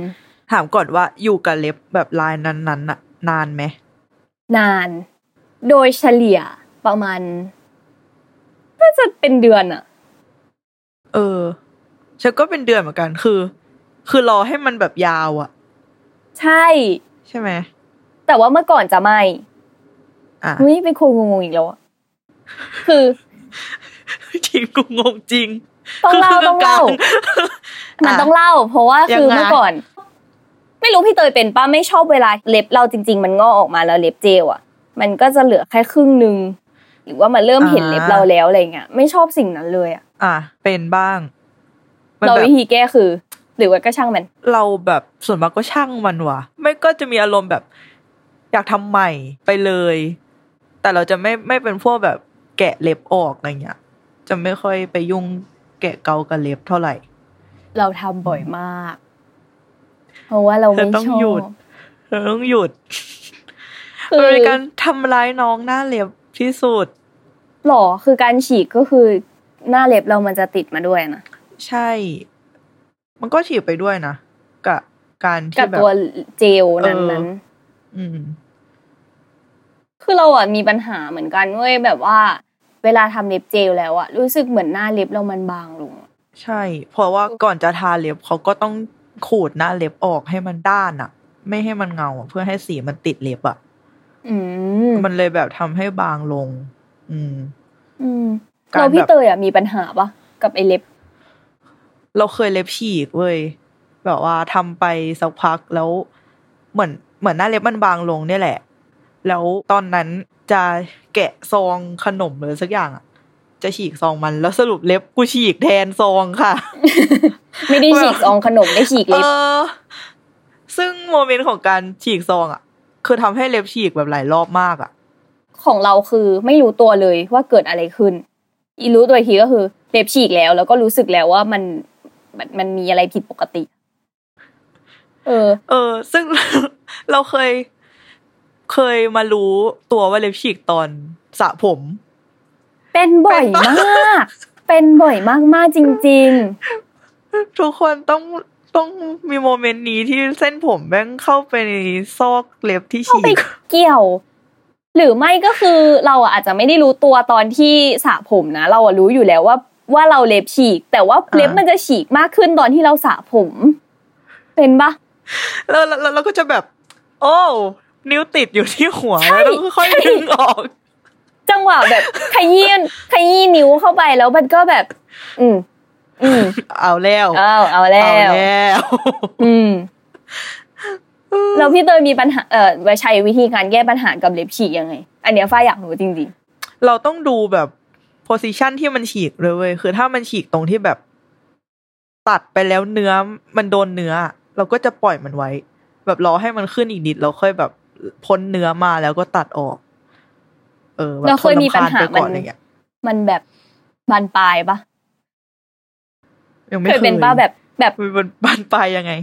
ถามก่อนว่าอยู่กับเล็บแบบลายนั้นๆน่ะ นานไหม นาน โดยเฉลี่ยประมาณน่าจะเป็นเดือนอะเออฉันก็เป็นเดือนเหมือนกันคือ คือรอให้มันแบบยาวอะใช่ ใช่ไหมแต่ว่าเมื่อก่อนจะไม่อะเฮ้ยเป็นคนงงๆอีกแล้วอะคือจริงกูงงจริง ต้องเล่าคืต้องเล่ากลมันต้องเล่า เพราะว่าคือยังไงเมื่อก่อน ไม่รู้พี่เตยเป็นป้าไม่ชอบเวลาเล็บเราจริง ๆ มันงอกออกมาแล้วเล็บเจลอะ มันก็จะเหลือแค่ครึ่งหนึ่งหรือว่ามันเริ่มเห็นเล็บเราแล้วอะไรเงี้ยไม่ชอบสิ่งนั้นเลยอะอะเป็นบ้างมันเราแบบวิธีแก้คือ หรือว่าก็ช่างมัน เราแบบส่วนมากก็ช่างมันว่ะ ไม่ก็จะมีอารมณ์แบบ อยากทำใหม่ไปเลย แต่เราจะไม่ไม่เป็นพวกแบบแกะเล็บออกอะไรเงี้ยจะไม่ค่อยไปยุ่ง แกะเกากับเล็บเท่าไหร่ เราทำบ่อยมาก เพราะว่าเราไม่เธอต้องชอบหยุดเธอต้องหยุดคือมันเป็นการทำร้ายน้องหน้าเล็บที่สุดหรอคือการฉีกก็คือหน้าเล็บเรามันจะติดมาด้วยนะใช่ มันก็ฉีดไปด้วยนะกับการที่กับแบบตัวเจลนั้นเออนั้นอืม คือเราอะมีปัญหาเหมือนกันเว้ยแบบว่า เวลาทำเล็บเจลแล้วอะรู้สึกเหมือนหน้าเล็บเรามันบางลง ใช่ เพราะว่าก่อนจะทาเล็บเขาก็ต้องขูดหน้าเล็บออกให้มันด้านอะไม่ให้มันเงาอะเพื่อให้สีมันติดเล็บอะอืมมันเลยแบบทำให้บางลง อืม อืมการเราพี่แบบเตยอะมีปัญหาปะกับไอเล็บ เราเคยเล็บฉีกเว้ยแบบว่าทำไปสักพักแล้วเหมือนเหมือนหน้าเล็บมันบางลงเนี่ยแหละ แล้วตอนนั้นจะแกะซองขนมหรือสักอย่างอะจะฉีกซองมันแล้วสรุปเล็บกูฉีกแทนซองค่ะ ไม่ได้ฉีกซองขนมได้ฉีกเอเล็บอซึ่งโมเมนต์ของการฉีกซองอะ คือทำให้เล็บฉีกแบบหลายรอบมากอะ ของเราคือไม่รู้ตัวเลยว่าเกิดอะไรขึ้น อีรู้ตัวอีกทีก็คือเล็บฉีกแล้ว แล้วก็รู้สึกแล้วว่ามันมันมันมีอะไรผิดปกติ เออ เออ ซึ่งเราเคย เคยมารู้ตัวว่าเล็บฉีกตอนสระผม เป็นบ่อยมาก เป็นบ่อยมากๆจริงทุกคนต้องต้องมีโมเมนต์นี้ที่เส้นผมแม่งเข้าไปในซอกเล็บที่ๆเข้าฉีไปกเกี่ยว หรือไม่ก็คือเราอะอาจจะไม่ได้รู้ตัวตอนที่สระผมนะ เราอะรู้อยู่แล้วว่า ว่าเราเล็บฉีก แต่ว่าเล็บอ่ามัมันจะฉีกมากขึ้นตอนที่เราสระผม เป็นปะแล้วแล้วแล้วเราก็จะแบบ โอ้ นิ้วติดอยู่ที่หัวใช่แล้วต้องค่อยใช่ดึงออก จังหวะแบบขยี้ขยี้นิ้วเข้าไปแล้วมันก็แบบ อืม อืม เอาแล้วเอาเอาแล้เอาวแล้วอืมแล้วพี่เตยมีปัญหาเอ่อใช้วิธีการแก้ปัญหากับเล็บฉีกยังไง อันเนี้ยฝ้ายอยากรู้จริงเราต้องดูแบบโพซิชันที่มันฉีกเลยเว้ยคือถ้ามันฉีกตรงที่แบบ ตัดไปแล้วเนื้อมันโดนเนื้อ เราก็จะปล่อยมันไว้ แบบรอให้มันขึ้นอีกนิดเราค่อยแบบ พ้นเนื้อมาแล้วก็ตัดออก เออแบบเราเคยมีปัญหาทนรำคญไปก่อนมันอะไรเงี้ยๆมันแบบบานปลายปะยังไม่เคยเป็นป้าแบบแบบมันบานปลายยังไง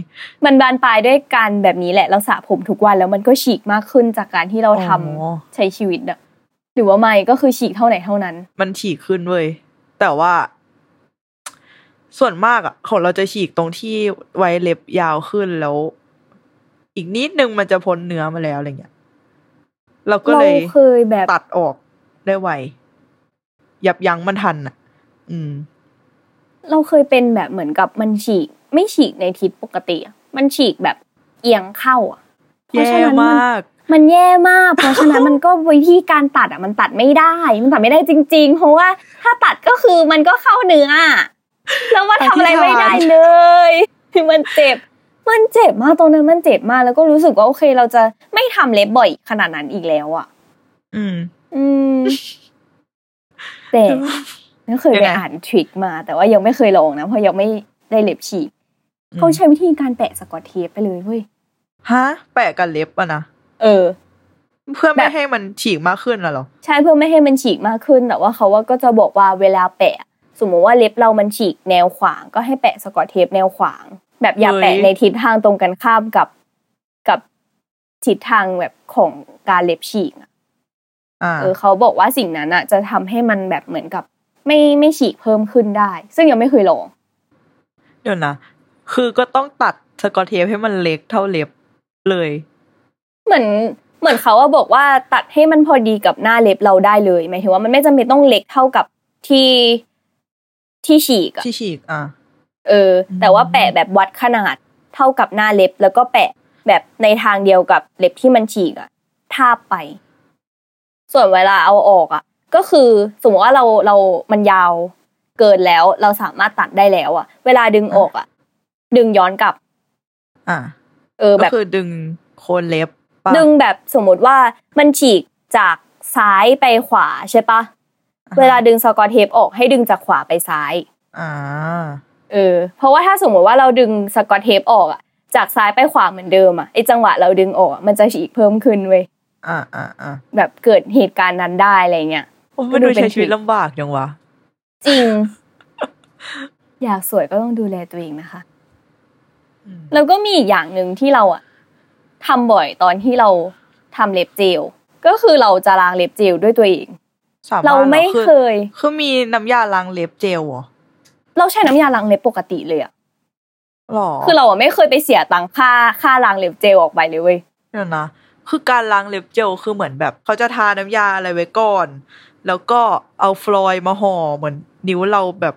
มันบานปลายด้วยการแบบนี้แหละ เราสระผมทุกวันแล้วมันก็ฉีกมากขึ้นจากการที่เราทำอ๋อใช้ชีวิตอะหรือว่าไม่ก็คือฉีกเท่าไหนเท่านั้น มันฉีกขึ้นเว้ยแต่ว่า ส่วนมากอะของเราจะฉีกตรงที่ไว้เล็บยาวขึ้นแล้ว อีกนิดนึงมันจะพ้นเนื้อมาแล้วอะไรเงี้ยเราก็เราเลยเคยแบบตัดออกได้ไวยับยั้งมันทันอะ อืม เราเคยเป็นแบบเหมือนกับมันฉีก ไม่ฉีกในทิศปกติอะมันฉีกแบบเอียงเข้าอะเพราะแย่ฉะนั้นมมันากมันแย่มาก เพราะฉะนั้นมันก็วิธีการตัดอะ มันตัดไม่ได้ มันตัดไม่ได้จริง ๆ เพราะว่าถ้าตัดก็คือมันก็เข้าเนื้ออะแล้วว่าทำอะไรไม่ได้เลย มันเจ็บ มันเจ็บมากตรงนั้นมันเจ็บมากแล้วก็รู้สึกว่าโอเค เราจะไม่ทำเล็บบ่อยขนาดนั้นอีกแล้วอะ อืม อืม แต่ก็เคยยังไปไงอ่านทริคมา แต่ว่ายังไม่เคยลองนะเพราะยังไม่ได้เล็บฉีกเขาใช้วิธีการแปะสกอตเทปไปเลยเว้ยฮะ แปะกับเล็บอะนะเออ เพื่อไม่แบบให้มันฉีกมากขึ้นน่ะเหรอใช่เพื่อไม่ให้มันฉีกมากขึ้นแต่ว่าเขาว่าก็จะบอกว่าเวลาแปะ สมมติว่าเล็บเรามันฉีกแนวขวาง ก็ให้แปะสกอตเทปแนวขวาง แบบอย่าเฮ้ยแปะในทิศทางตรงกันข้ามกับกับทิศทางแบบของการเล็บฉีกอะอ่าเออเขาบอกว่าสิ่งนั้นอะจะทำให้มันแบบเหมือนกับ ไม่ไม่ฉีกเพิ่มขึ้นได้ ซึ่งยังไม่เคยลองเดี๋ยวนะคือก็ต้องตัดสกอตเทปให้มันเล็กเท่าเล็บเลย เหมือนเหมือนเขาว่าบอกว่าตัดให้มันพอดีกับหน้าเล็บเราได้เลยหมายถึงว่ามันไม่จำเป็นต้องเล็กเท่ากับที่ที่ฉีกอะที่ฉีกอะ เออ แต่ว่าแปะแบบวัดขนาดเท่ากับหน้าเล็บ แล้วก็แปะแบบในทางเดียวกับเล็บที่มันฉีกอะทาบไป ส่วนเวลาเอาออกอะก็คือสมมติว่าเราเรามันยาวเกินแล้ว เราสามารถตัดได้แล้วอะเวลาดึงออกอะดึงย้อนกลับ อะเออก็แบบคือดึงโคนเล็บปะดึงแบบสมมติว่ามันฉีกจากซ้ายไปขวาใช่ปะเวลาดึงสกอตเทปออกให้ดึงจากขวาไปซ้าย อ่า เออ เพราะว่าถ้าสมมติว่าเราดึงสกอตเทปออกอะจากซ้ายไปขวาเหมือนเดิมอะไอจังหวะเราดึงออกอะมันจะฉีกเพิ่มขึ้นเว้ยอ่าอ่าอ่าแบบเกิดเหตุการณ์นั้นได้อะไรเงี้ยโอ้มันดูใช้ชีวิตลำบากจังวะ จริง อยากสวยก็ต้องดูแลตัวเองนะคะอืมแล้วก็มีอีกอย่างหนึ่งที่เราอะทำบ่อยตอนที่เราทำเล็บเจลก็คือเราจะล้างเล็บเจลด้วยตัวเองสามารถเราไม่หอคือเคยคือมีน้ำยาล้างเล็บเจลเหรอ เราใช้น้ำยาล้างเล็บปกติเลยอะหรอคือเราอะไม่เคยไปเสียตังค่าค่าล้างเล็บเจลออกไปเลยเว้ยเดี๋ยวนะคือการล้างเล็บเจลคือเหมือนแบบเขาจะทาน้ำยาอะไรไว้ก่อน แล้วก็เอาฟลอยด์มาห่อเหมือนนิ้วเราแบบ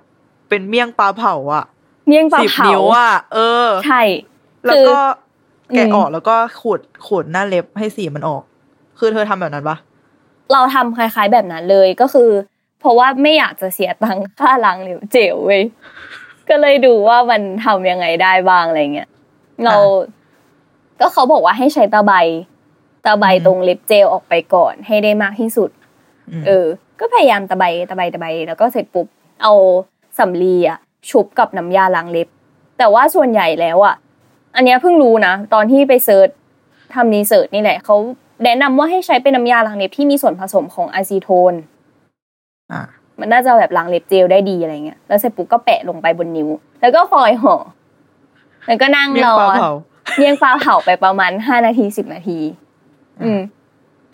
เป็นเมี่ยงปลาเผาอะเมี่ยงปลาสิบเผานิ้วอะเออ ใช่ แล้วก็คือแกะอืมออกแล้วก็ขูดขูดหน้าเล็บให้สีมันออก คือเธอทำแบบนั้นปะเราทำคล้าย ๆแบบนั้นเลยก็คือ เพราะว่าไม่อยากจะเสียตังค่าล้างเล็บเจลเว้ยก็เลยดูว่ามันทำยังไงได้บ้างอะไรเงี้ยเรา ก็เขาบอกว่าให้ใช้ตะไบตะไบตรงเล็บเจลออกไปก่อนให้ได้มากที่สุดอืมเออ ก็พยายามตะไบตะไบตะไบแล้วก็เสร็จปุ๊บเอาสำลีอะชุบกับน้ำยาล้างเล็บ แต่ว่าส่วนใหญ่แล้วอะอันเนี้ยเพิ่งรู้นะตอนที่ไป search ทำ research นี่แหละเขาแนะนำว่าให้ใช้เป็นน้ำยาล้างเล็บที่มีส่วนผสมของอะซีโทนอะ มันน่าจะแบบล้างเล็บเจลได้ดีอะไรเงี้ยแล้วเสร็จปุ๊บก็แปะลงไปบนนิ้ว แล้วก็ฟอยล์ห่อแล้วก็นั่งรอเมี่ยงปลาเผาเมี่ยงปลาเผาไปประมาณห้านาทีสิบนาที อืม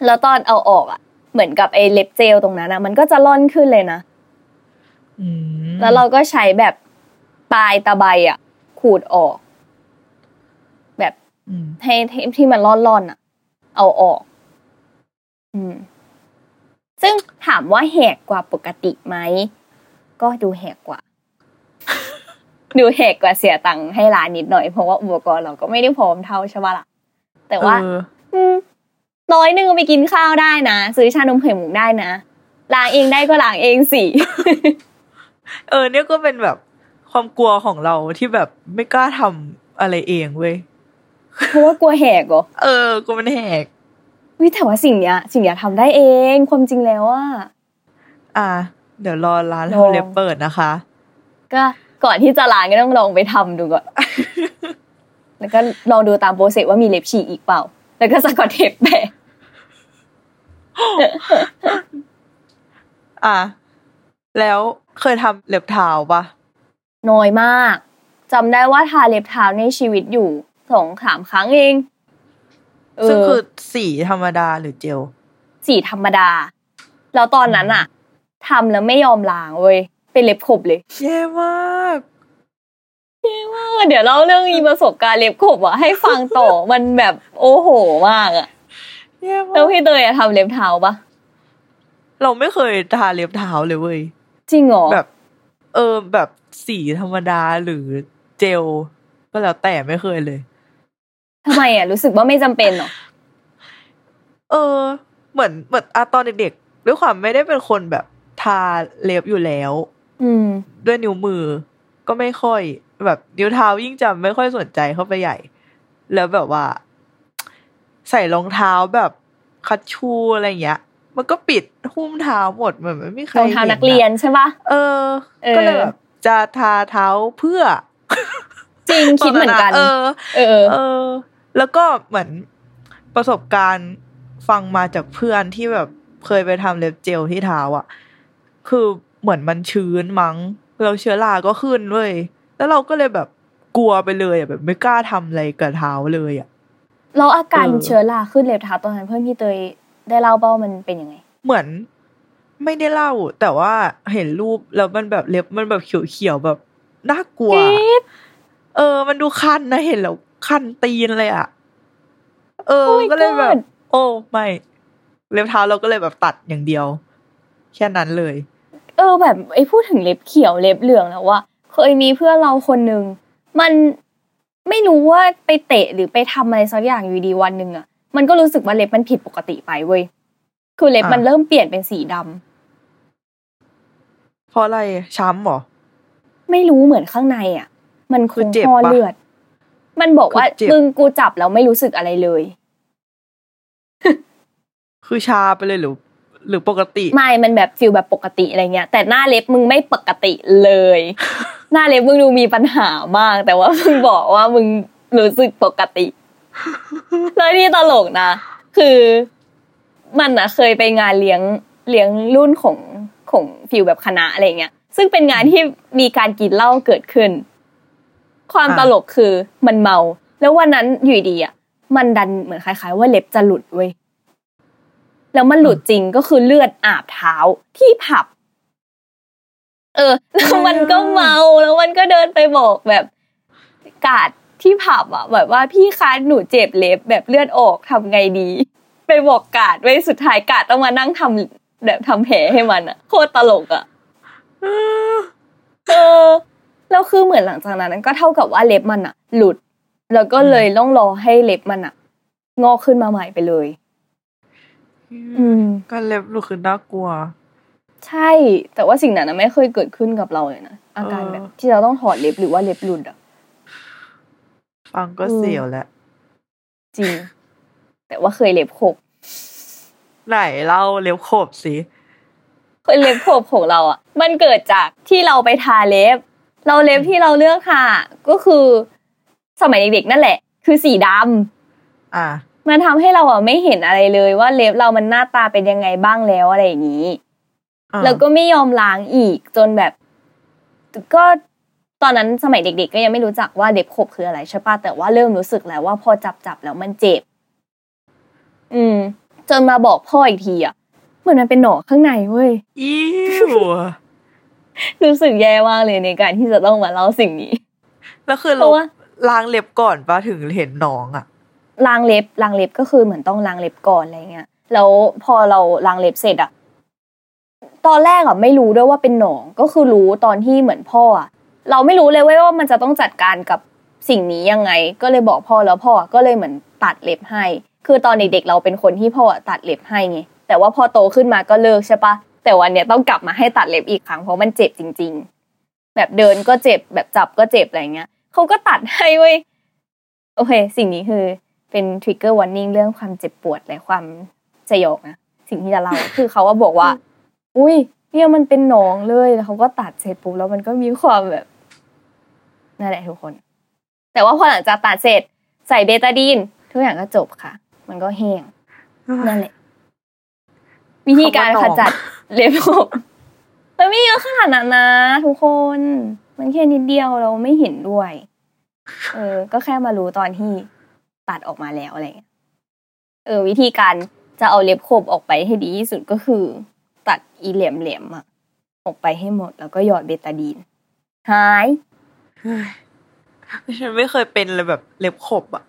แล้วตอนเอาออกอะ เหมือนกับไอ้เล็บเจลตรงนั้นนะมันก็จะล่อนขึ้นเลยนะอืมแล้วเราก็ใช้แบบปลายตะไบอะ ขูดออก แบบอืมให้ให้ที่มันร่อนๆอะ เอาออก อืม ซึ่งถามว่าแหกกว่าปกติไหมก็ดูแหกกว่า ดูแหกกว่าเสียตังค์ให้ร้านนิดหน่อยเพราะว่าอุปกรณ์เราก็ไม่ได้พร้อมเท่าใช่ปะล่ะแต่ว่าเอออืมร้อยหนึ่งเอาไปกินข้าวได้นะซื้อชานมไข่มุกได้นะล้างเองได้ก็ล้างเองสิเออ เนี่ยก็เป็นแบบความกลัวของเราที่แบบไม่กล้าทำอะไรเองเว้ยเพราะว่ากลัวแหกเหรอเออกลัวมันแหก วิแต่ว่าสิ่งเนี้ย สิ่งเนี้ยทำได้เองความจริงแล้วอะอะเดี๋ยวรอร้านลองทำเล็บเปิดนะคะ ก็ก่อนที่จะล้างก็ต้องลองไปทำดูก่อนแล้วก็ลองดูตามโปรเซสว่ามีเล็บฉีกอีกเปล่า แล้วก็สกอตเทปแปะอะแล้วเคยทำเล็บเท้าปะน้อยมากจำได้ว่าทาเล็บเท้าในชีวิตอยู่สองสามครั้งเองเซึ่งคือสีธรรมดาหรือเจล สีธรรมดา แล้วตอนนั้นอะทำแล้วไม่ยอมล้างเว้ยเป็นเล็บขบเลยแย่มากเออเดี๋ยวเล่าเรื่องอีประสบการณ์เล็บขบอะให้ฟังต่อมันแบบโอ้โหมากอะแย่มาแล้วกพี่เตยอะทำเล็บเท้าปะเราไม่เคยทาเล็บเท้าเลยเว้ยจริงเหรอแบบ เออแบบสีธรรมดาหรือเจลก็แล้วแต่ไม่เคยเลย ทำไมอะรู้สึกว่าไม่จำเป็นเหรอเออ เหมือนเหมือนอะตอนเด็กๆด้วยความไม่ได้เป็นคนแบบทาเล็บอยู่แล้ว อืม ด้วยนิ้วมือ ก็ไม่ค่อย แบบนิ้วเท้ายิ่งจำไม่ค่อยสนใจเข้าไปใหญ่ แล้วแบบว่า ใส่รองเท้าแบบคัชชูอะไรอย่างเงี้ย มันก็ปิดหุ้มเท้าหมดเหมือนไม่มีใครรองเท้าห็นักเรียนใช่ปะเออเออ ก็เลยแบบจะทาเท้าเพื่อจริงคิดเหมือนกัน เออ เออเออ แล้วก็เหมือนประสบการณ์ฟังมาจากเพื่อนที่แบบเคยไปทำเล็บเจลที่เท้าอะ คือเหมือนมันชื้นมั้งเราเชื้อราก็ขึ้นเว้ยแล้วเราก็เลยแบบกลัวไปเลยอะแบบไม่กล้าทำอะไรกับเท้าเลยอะแล้วอาการเชื้อราขึ้นเล็บเท้าตอนนั้นเพื่อนพี่เตยได้เล่าเป้ามันเป็นยังไง เหมือนไม่ได้เล่า แต่ว่าเห็นรูปแล้วมันแบบเล็บมันแบบเขียวๆแบบน่ากลัว เออ มันดูคันนะเห็นแล้ว คันตีนเลยอะ เออ Oh my ก็เลยแบบ God โอ้ไม่เล็บเท้าเราก็เลยแบบตัดอย่างเดียว แค่นั้นเลย เออ แบบไอ้พูดถึงเล็บเขียวเล็บเหลืองแล้วว่าเคยมีเพื่อนเราคนหนึ่งมันไม่รู้ว่าไปเตะหรือไปทำอะไรสักอย่างอยู่ดีวันหนึ่งอะ มันก็รู้สึกว่าเล็บมันผิดปกติไปเว้ยคือเล็บอะมันเริ่มเปลี่ยนเป็นสีดำเพราะอะไรช้ำเหรอ ไม่รู้เหมือนข้างในอะ มันคคืองเจ็บห่อปะเลือด มันบอกว่าคือเจ็บมึงกูจับแล้วไม่รู้สึกอะไรเลย คือชาไปเลยหรือหรือปกติ ไม่ มันแบบฟิลแบบปกติอะไรเงี้ย แต่หน้าเล็บมึงไม่ปกติเลย หน้าเล็บมึงดูมีปัญหามาก แต่ว่ามึงบอกว่ามึงรู้สึกปกติแล้วที่ตลกนะ คือมันอะเคยไปงานเลี้ยงเลี้ยงรุ่นของของฟิลแบบคณะอะไรเงี้ย ซึ่งเป็นงานที่มีการกินเหล้าเกิดขึ้น ความอะตลกคือมันเมา แล้ววันนั้นอยู่ดีอะมันดันเหมือนคล้ายๆ ว่าเล็บจะหลุดเว้ยแล้วมันหลุดจริงก็คือเลือดอาบเท้าที่ผับ เออ แล้วมันก็เมาแล้วมันก็เดินไปบอกแบบกาดที่ผับอะ แบบว่าพี่คะหนูเจ็บเล็บแบบเลือดออกทำไงดี ไปบอกกาดไว้สุดท้ายกาดต้องมานั่งทำแบบทำแผลให้มันอะ โคตรตลกอะเออ แล้วคือเหมือนหลังจากนั้นก็เท่ากับว่าเล็บมันอะหลุด แล้วก็เลยต้องรอให้เล็บมันอะงอกขึ้นมาใหม่ไปเลย อืมก็เล็บหลุดคือน่ากลัว ใช่ แต่ว่าสิ่งนั้นนะไม่เคยเกิดขึ้นกับเราเลยนะอาการเออแบบ ที่เราต้องถอดเล็บหรือว่าเล็บหลุดอะฟังก็อืมเสียวแล้วจริง แต่ว่าเคยเล็บขบไหนเล่าเล็บขบสิเคยเล็บขบของเราอะ มันเกิดจากที่เราไปทาเล็บ เราเล็บที่เราเลือกทาก็คือสมัยเด็กๆนั่นแหละ คือสีดำอะมันทำให้เราอะไม่เห็นอะไรเลยว่าเล็บเรามันหน้าตาเป็นยังไงบ้างแล้วอะไรอย่างนี้อะแล้วก็ไม่ยอมล้างอีกจนแบบ ก็ตอนนั้นสมัยเด็ก ๆ ก็ยังไม่รู้จักว่าเล็บขบคืออะไรใช่ปะแต่ว่าเริ่มรู้สึกแล้วว่าพอจับจับๆแล้วมันเจ็บ อืม จนมาบอกพ่ออีกทีอะเหมือนมันเป็นหนองข้างในเว้ยอิ้ว รู้สึกแย่มากเลยในการที่จะต้องมาเล่าสิ่งนี้ แล้วคือเพเราราะว่าล้างเล็บก่อนปะถึงเห็นหนองอะล้างเล็บล้างเล็บก็คือเหมือนต้องล้างเล็บก่อนอะไรเงี้ย แล้วพอเราล้างเล็บเสร็จอะตอนแรกอะไม่รู้ด้วยว่าเป็นหนองก็คือรู้ตอนที่เหมือนพ่ออะเราไม่รู้เลยเว้ยว่ามันจะต้องจัดการกับสิ่งนี้ยังไง ก็เลยบอกพ่อแล้วพ่อก็เลยเหมือนตัดเล็บให้ คือตอนเด็กๆเราเป็นคนที่พ่อตัดเล็บให้ไงแต่ว่าพอโตขึ้นมาก็เลิกใช่ปะ แต่วันเนี้ยต้องกลับมาให้ตัดเล็บอีกครั้งเพราะมันเจ็บจริง ๆ แบบเดินก็เจ็บแบบจับก็เจ็บอะไรเงี้ยเขาก็ตัดให้เว้ยโอเค สิ่งนี้คือเป็น trigger warning เรื่องความเจ็บปวดและความสยองนะสิ่งที่จะเล่าคือเขาว่าบอกว่า อุ้ยเนี่ยมันเป็นหนองเลยแล้วเขาก็ตัดเสร็จปุ๊บแล้วมันก็มีความแบบนั่นแหละทุกคน แต่ว่าพอหลังจากตัดเสร็จใส่เบตาดีนทุกอย่างก็จบค่ะ มันก็แห้งนั่นแหละ วิธีการขจัดเล็บผมมันไม่เยอะขนาดนั้นนะ ทุกคน มันแค่นิดเดียวเราไม่เห็นด้วย เออ ก็แค่มารู้ตอนที่ตัดออกมาแล้วอะไรเงี้ยเออ วิธีการจะเอาเล็บขบออกไปให้ดีที่สุดก็คือ ตัดอีเหลี่ยมเหลี่ยมๆอะออกไปให้หมดแล้วก็หยอดเบตาดีนหายฉันไม่เคยเป็นเลยแบบเล็บขบอะ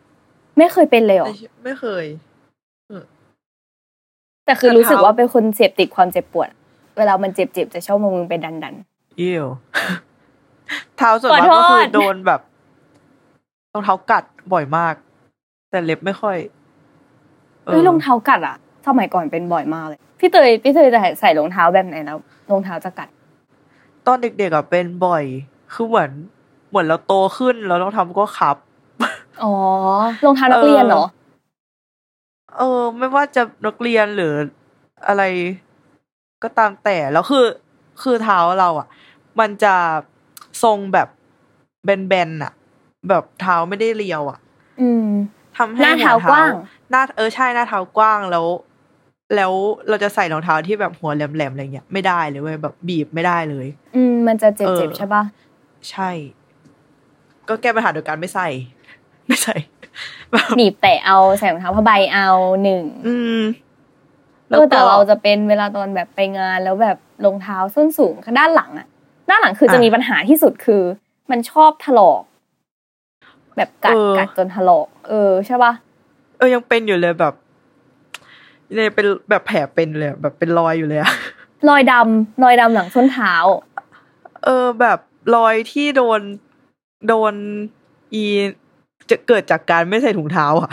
ไม่เคยเป็นเลยเหรอไม่เคย แต่คือแต่รู้สึกเท้าว่าเป็นคนเสพติดความเจ็บปวด เวลามันเจ็บๆจะชอบมามึงไปดันดันอิ้วเท้าส่วนมากขอโทษก็คือโดนแบบรองเท้ากัดบ่อยมาก แต่เล็บไม่ค่อยๆเฮ้ยรองเท้ากัดอะสมัยก่อนเป็นบ่อยมากเลย พี่เตยพี่เตยจะใส่รองเท้าแบบไหนแล้วรองเท้าจะกัด ตอนเด็กๆอะเป็นบ่อยคือเหมือนเหมือนเราโตขึ้นแล้วรองเท้ามันก็ขับ อ๋อรองเท้านักเรียนเหรอ เออ ไม่ว่าจะนักเรียนหรืออะไรก็ตามแต่แล้วคือ คือเท้าเราอะ มันจะทรงแบบแบนๆอะ แบบเท้าไม่ได้เรียวอะ อืมทำให้หน้าเท้ากว้างหน้าเออใช่หน้าเท้ากว้างแล้ว แล้วเราจะใส่รองเท้าที่แบบหัวแหลมๆอะไรเงี้ยไม่ได้เลยเว้ยแบบบีบไม่ได้เลย อืม มันจะเจ็บเอเจ็บอใช่ปะใช่ ก็แก้ปัญหาโดยการไม่ใส่ ไม่ใส่แบบ หนีบแต่เอาใส่รองเท้าผ้าใบเอาหนึ่งอืมเออแต่เราจะเป็นเวลาตอนแบบไปงานแล้วแบบรองเท้าส้นสูงด้านหลังอะด้านหลังคือจะมีปัญหาที่สุดคือ มันชอบถลอก แบบกัดกัดจนถลอก เออใช่ปะเออยังเป็นอยู่เลยแบบเนี่ยเป็นแบบแผลเป็นเลยอะแบบเป็นรอยอยู่เลยอะรอยดำรอยดำหลังส้นเท้า เออแบบรอยที่โดนโดนอี จะเกิดจากการไม่ใส่ถุงเท้าอะ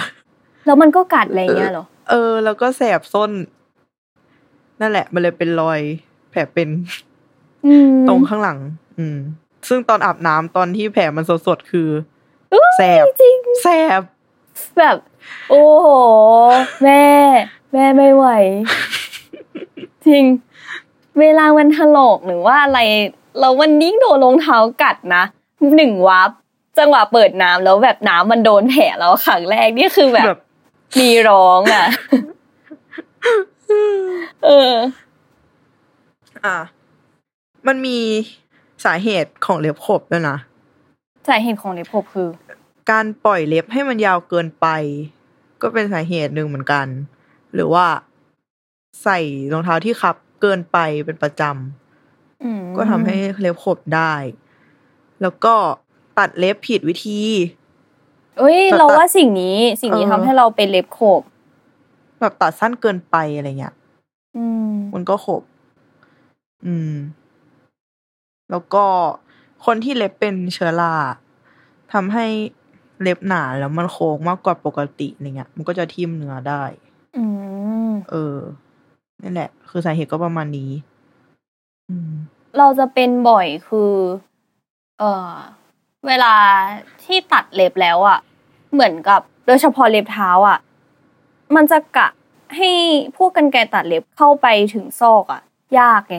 แล้วมันก็กัดอะไรเงี้ยเหรอ เออ แล้วก็แสบส้น นั่นแหละ มันเลยเป็นรอยแผลเป็นอืมตรงข้างหลัง อืม ซึ่งตอนอาบน้ำตอนที่แผลมันสดๆคือแสบจริงแสบแบบ โอ้โห แม่ แม่ไม่ไหว จริง เวลามันถลอกหรือว่าอะไรแล้วมันยิ่งโดนรองเท้ากัดนะหนึ่งวับ จังหวะเปิดน้ำแล้วแบบน้ำมันโดนแผลแล้วครั้งแรกนี่คือแบบแบบมีร้องอะ เออ อะ มันมีสาเหตุของเล็บขบด้วยนะ สาเหตุของเล็บขบคือ การปล่อยเล็บให้มันยาวเกินไป ก็เป็นสาเหตุหนึ่งเหมือนกัน หรือว่าใส่รองเท้าที่คับเกินไปเป็นประจอืมำก็ทำให้เล็บขบได้ แล้วก็ ตัดเล็บผิดวิธี เอ้ยตัดเราว่าสิ่งนี้สิ่งนี้เออทำให้เราเป็นเล็บขบ แบบตัดสั้นเกินไปอะไรเงี้ยอืมมันก็ขบ อืม แล้วก็คนที่เล็บเป็นเชื้อราทำให้เล็บหนาแล้วมันโค้งมากกว่าปกติอะไรเงี้ย มันก็จะทิ่มเนื้อได้ อืม เออนั่นแหละ คือสาเหตุก็ประมาณนี้ อืม เราจะเป็นบ่อยคือ เออ เวลาที่ตัดเล็บแล้วอะ เหมือนกับโดยเฉพาะเล็บเท้าอะ มันจะกะให้พวกกันไกรตัดเล็บเข้าไปถึงซอกอะ ยากไง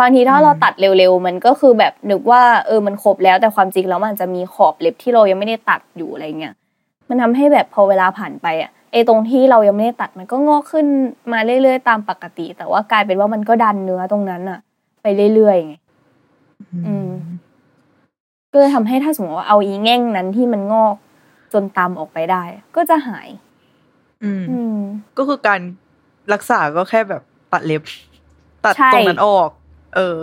บางทีถ้าอืมเราตัดเร็วๆ มันก็คือแบบนึกว่าเออมันครบแล้วแต่ความจริงแล้วมันจะมีขอบเล็บที่เรายังไม่ได้ตัดอยู่อะไรเงี้ยมันทำให้แบบพอเวลาผ่านไปอะไอ้ตรงที่เรายังไม่ได้ตัดมันก็งอกขึ้นมาเรื่อยๆตามปกติ แต่ว่ากลายเป็นว่ามันก็ดันเนื้อตรงนั้นอะ ไปเรื่อยๆไงอืม ก็เลยทำให้ถ้าสมมติว่าเอาอีแง่งนั้นที่มันงอกจนตามออกไปได้ ก็จะหาย อืมอืมก็คือการรักษาก็แค่แบบตัดเล็บ ตัดใช่ตรงนั้นออก เออ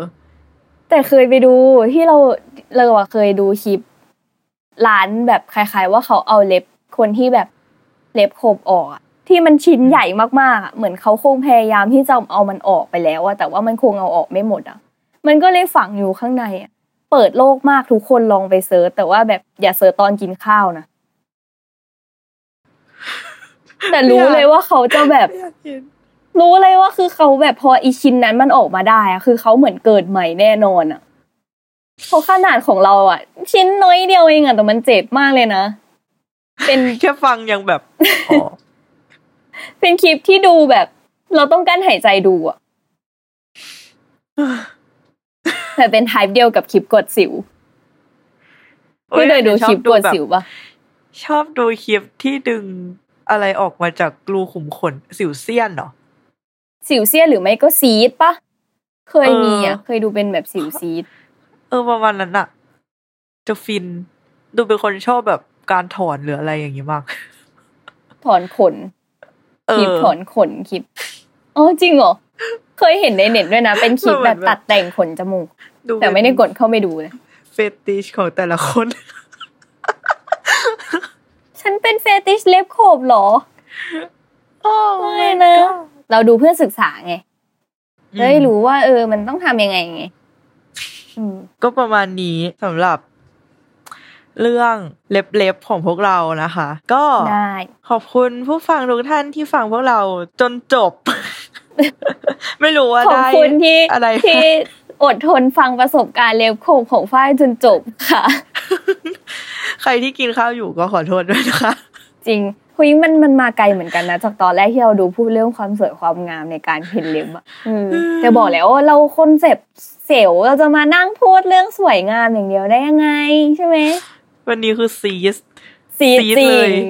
แต่เคยไปดูที่เราเราอะเคยดูคลิปร้านแบบคล้าย ๆ ว่าเขาเอาเล็บคนที่แบบเล็บขบออกอะที่มันชิ้นใหญ่มากๆอะเหมือนเขาคงพยายามที่จะเอามันออกไปแล้วอะแต่ว่ามันคงเอาออกไม่หมดอะมันก็เลยฝังอยู่ข้างในอะ เปิดโลกมากทุกคนลองไป search แต่ว่าแบบอย่า search ตอนกินข้าวนะแต่รู้เลยว่าเขาจะแบบ รู้เลยว่าคือเขาแบบพออีชิ้นนั้นมันออกมาได้อะคือเขาเหมือนเกิดใหม่แน่นอนอะเพราะขนาดของเราอะชิ้นน้อยเดียวเองอะแต่มันเจ็บมากเลยนะเป็นแค่ฟังยังแบบอ๋อเป็นคลิปที่ดูแบบ เราต้องกั้นหายใจดูอะ แต่เป็นไทป์เดียวกับคลิปกดสิวพี่เคยดูคลิปกดสิวปะชอบดูคลิปที่ดึงอะไรออกมาจากรูขุมขนสิวเซียนเหรอ สิวเสี้ยนหรือไม่ก็ซีดปะเคยมีอะเออเคยดูเป็นแบบสิวซีด เออประมาณนั้นอะจะฟิน ดูเป็นคนชอบแบบการถอนหรืออะไรอย่างนี้มาก ถอนขนเอคลิปอถอนขนคลิปอ๋อจริงเหรอ เคยเห็นในเน็ตด้วยนะ เป็นคลิปแบบตัดแต่งขนจมูกดูแต่ไม่ได้กดเข้าไปดูเลยเฟติชของแต่ละคน ฉันเป็นเฟติชเล็บโขบเหรอโอ้ไม่นะ เราดูเพื่อศึกษาไงจะได้รู้ว่า เออ มันต้องทำยังไงไงอืมก็ประมาณนี้สำหรับเรื่องเล็บๆของพวกเรานะคะ ก็ได้ขอบคุณผู้ฟังทุกท่านที่ฟังพวกเราจนจบ ไม่รู้ว่าขอบได้คุณที่อะไรที่อดทนฟังประสบการณ์เล็บโขบของฝ้ายจนจบค่ะ ใครที่กินข้าวอยู่ก็ขอโทษด้วยนะคะ จริงคุยมันมันมาไกลเหมือนกันนะ จากตอนแรกที่เราดูพูดเรื่องความสวยความงามในการเพ้นเล็บอะอืมแต่บอกแล้วว่าเราคนเจ็บเสียวเราจะมานั่งพูดเรื่องสวยงามอย่างเดียวได้ยังไง ใช่ไหมวันนี้คือซีสสีซีดจริเลยง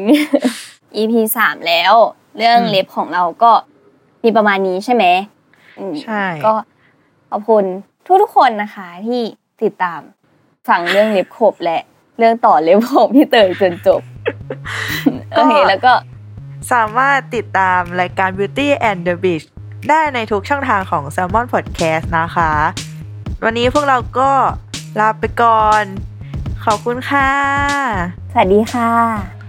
EP สามแล้ว เรื่องอืมเล็บของเราก็ มีประมาณนี้ใช่ไหมอืมใช่ ก็ขอบคุณทุกทุกๆคนนะคะที่ติดตามฟังเรื่องเล็บขบและเรื่องต่อเล็บขบพี่เตยจนจบโอเคแล้วก็สามารถติดตามรายการ Beauty and the Beast ได้ในทุกช่องทางของ Salmon Podcast นะคะ วันนี้พวกเราก็ลาไปก่อน ขอบคุณค่ะ สวัสดีค่ะ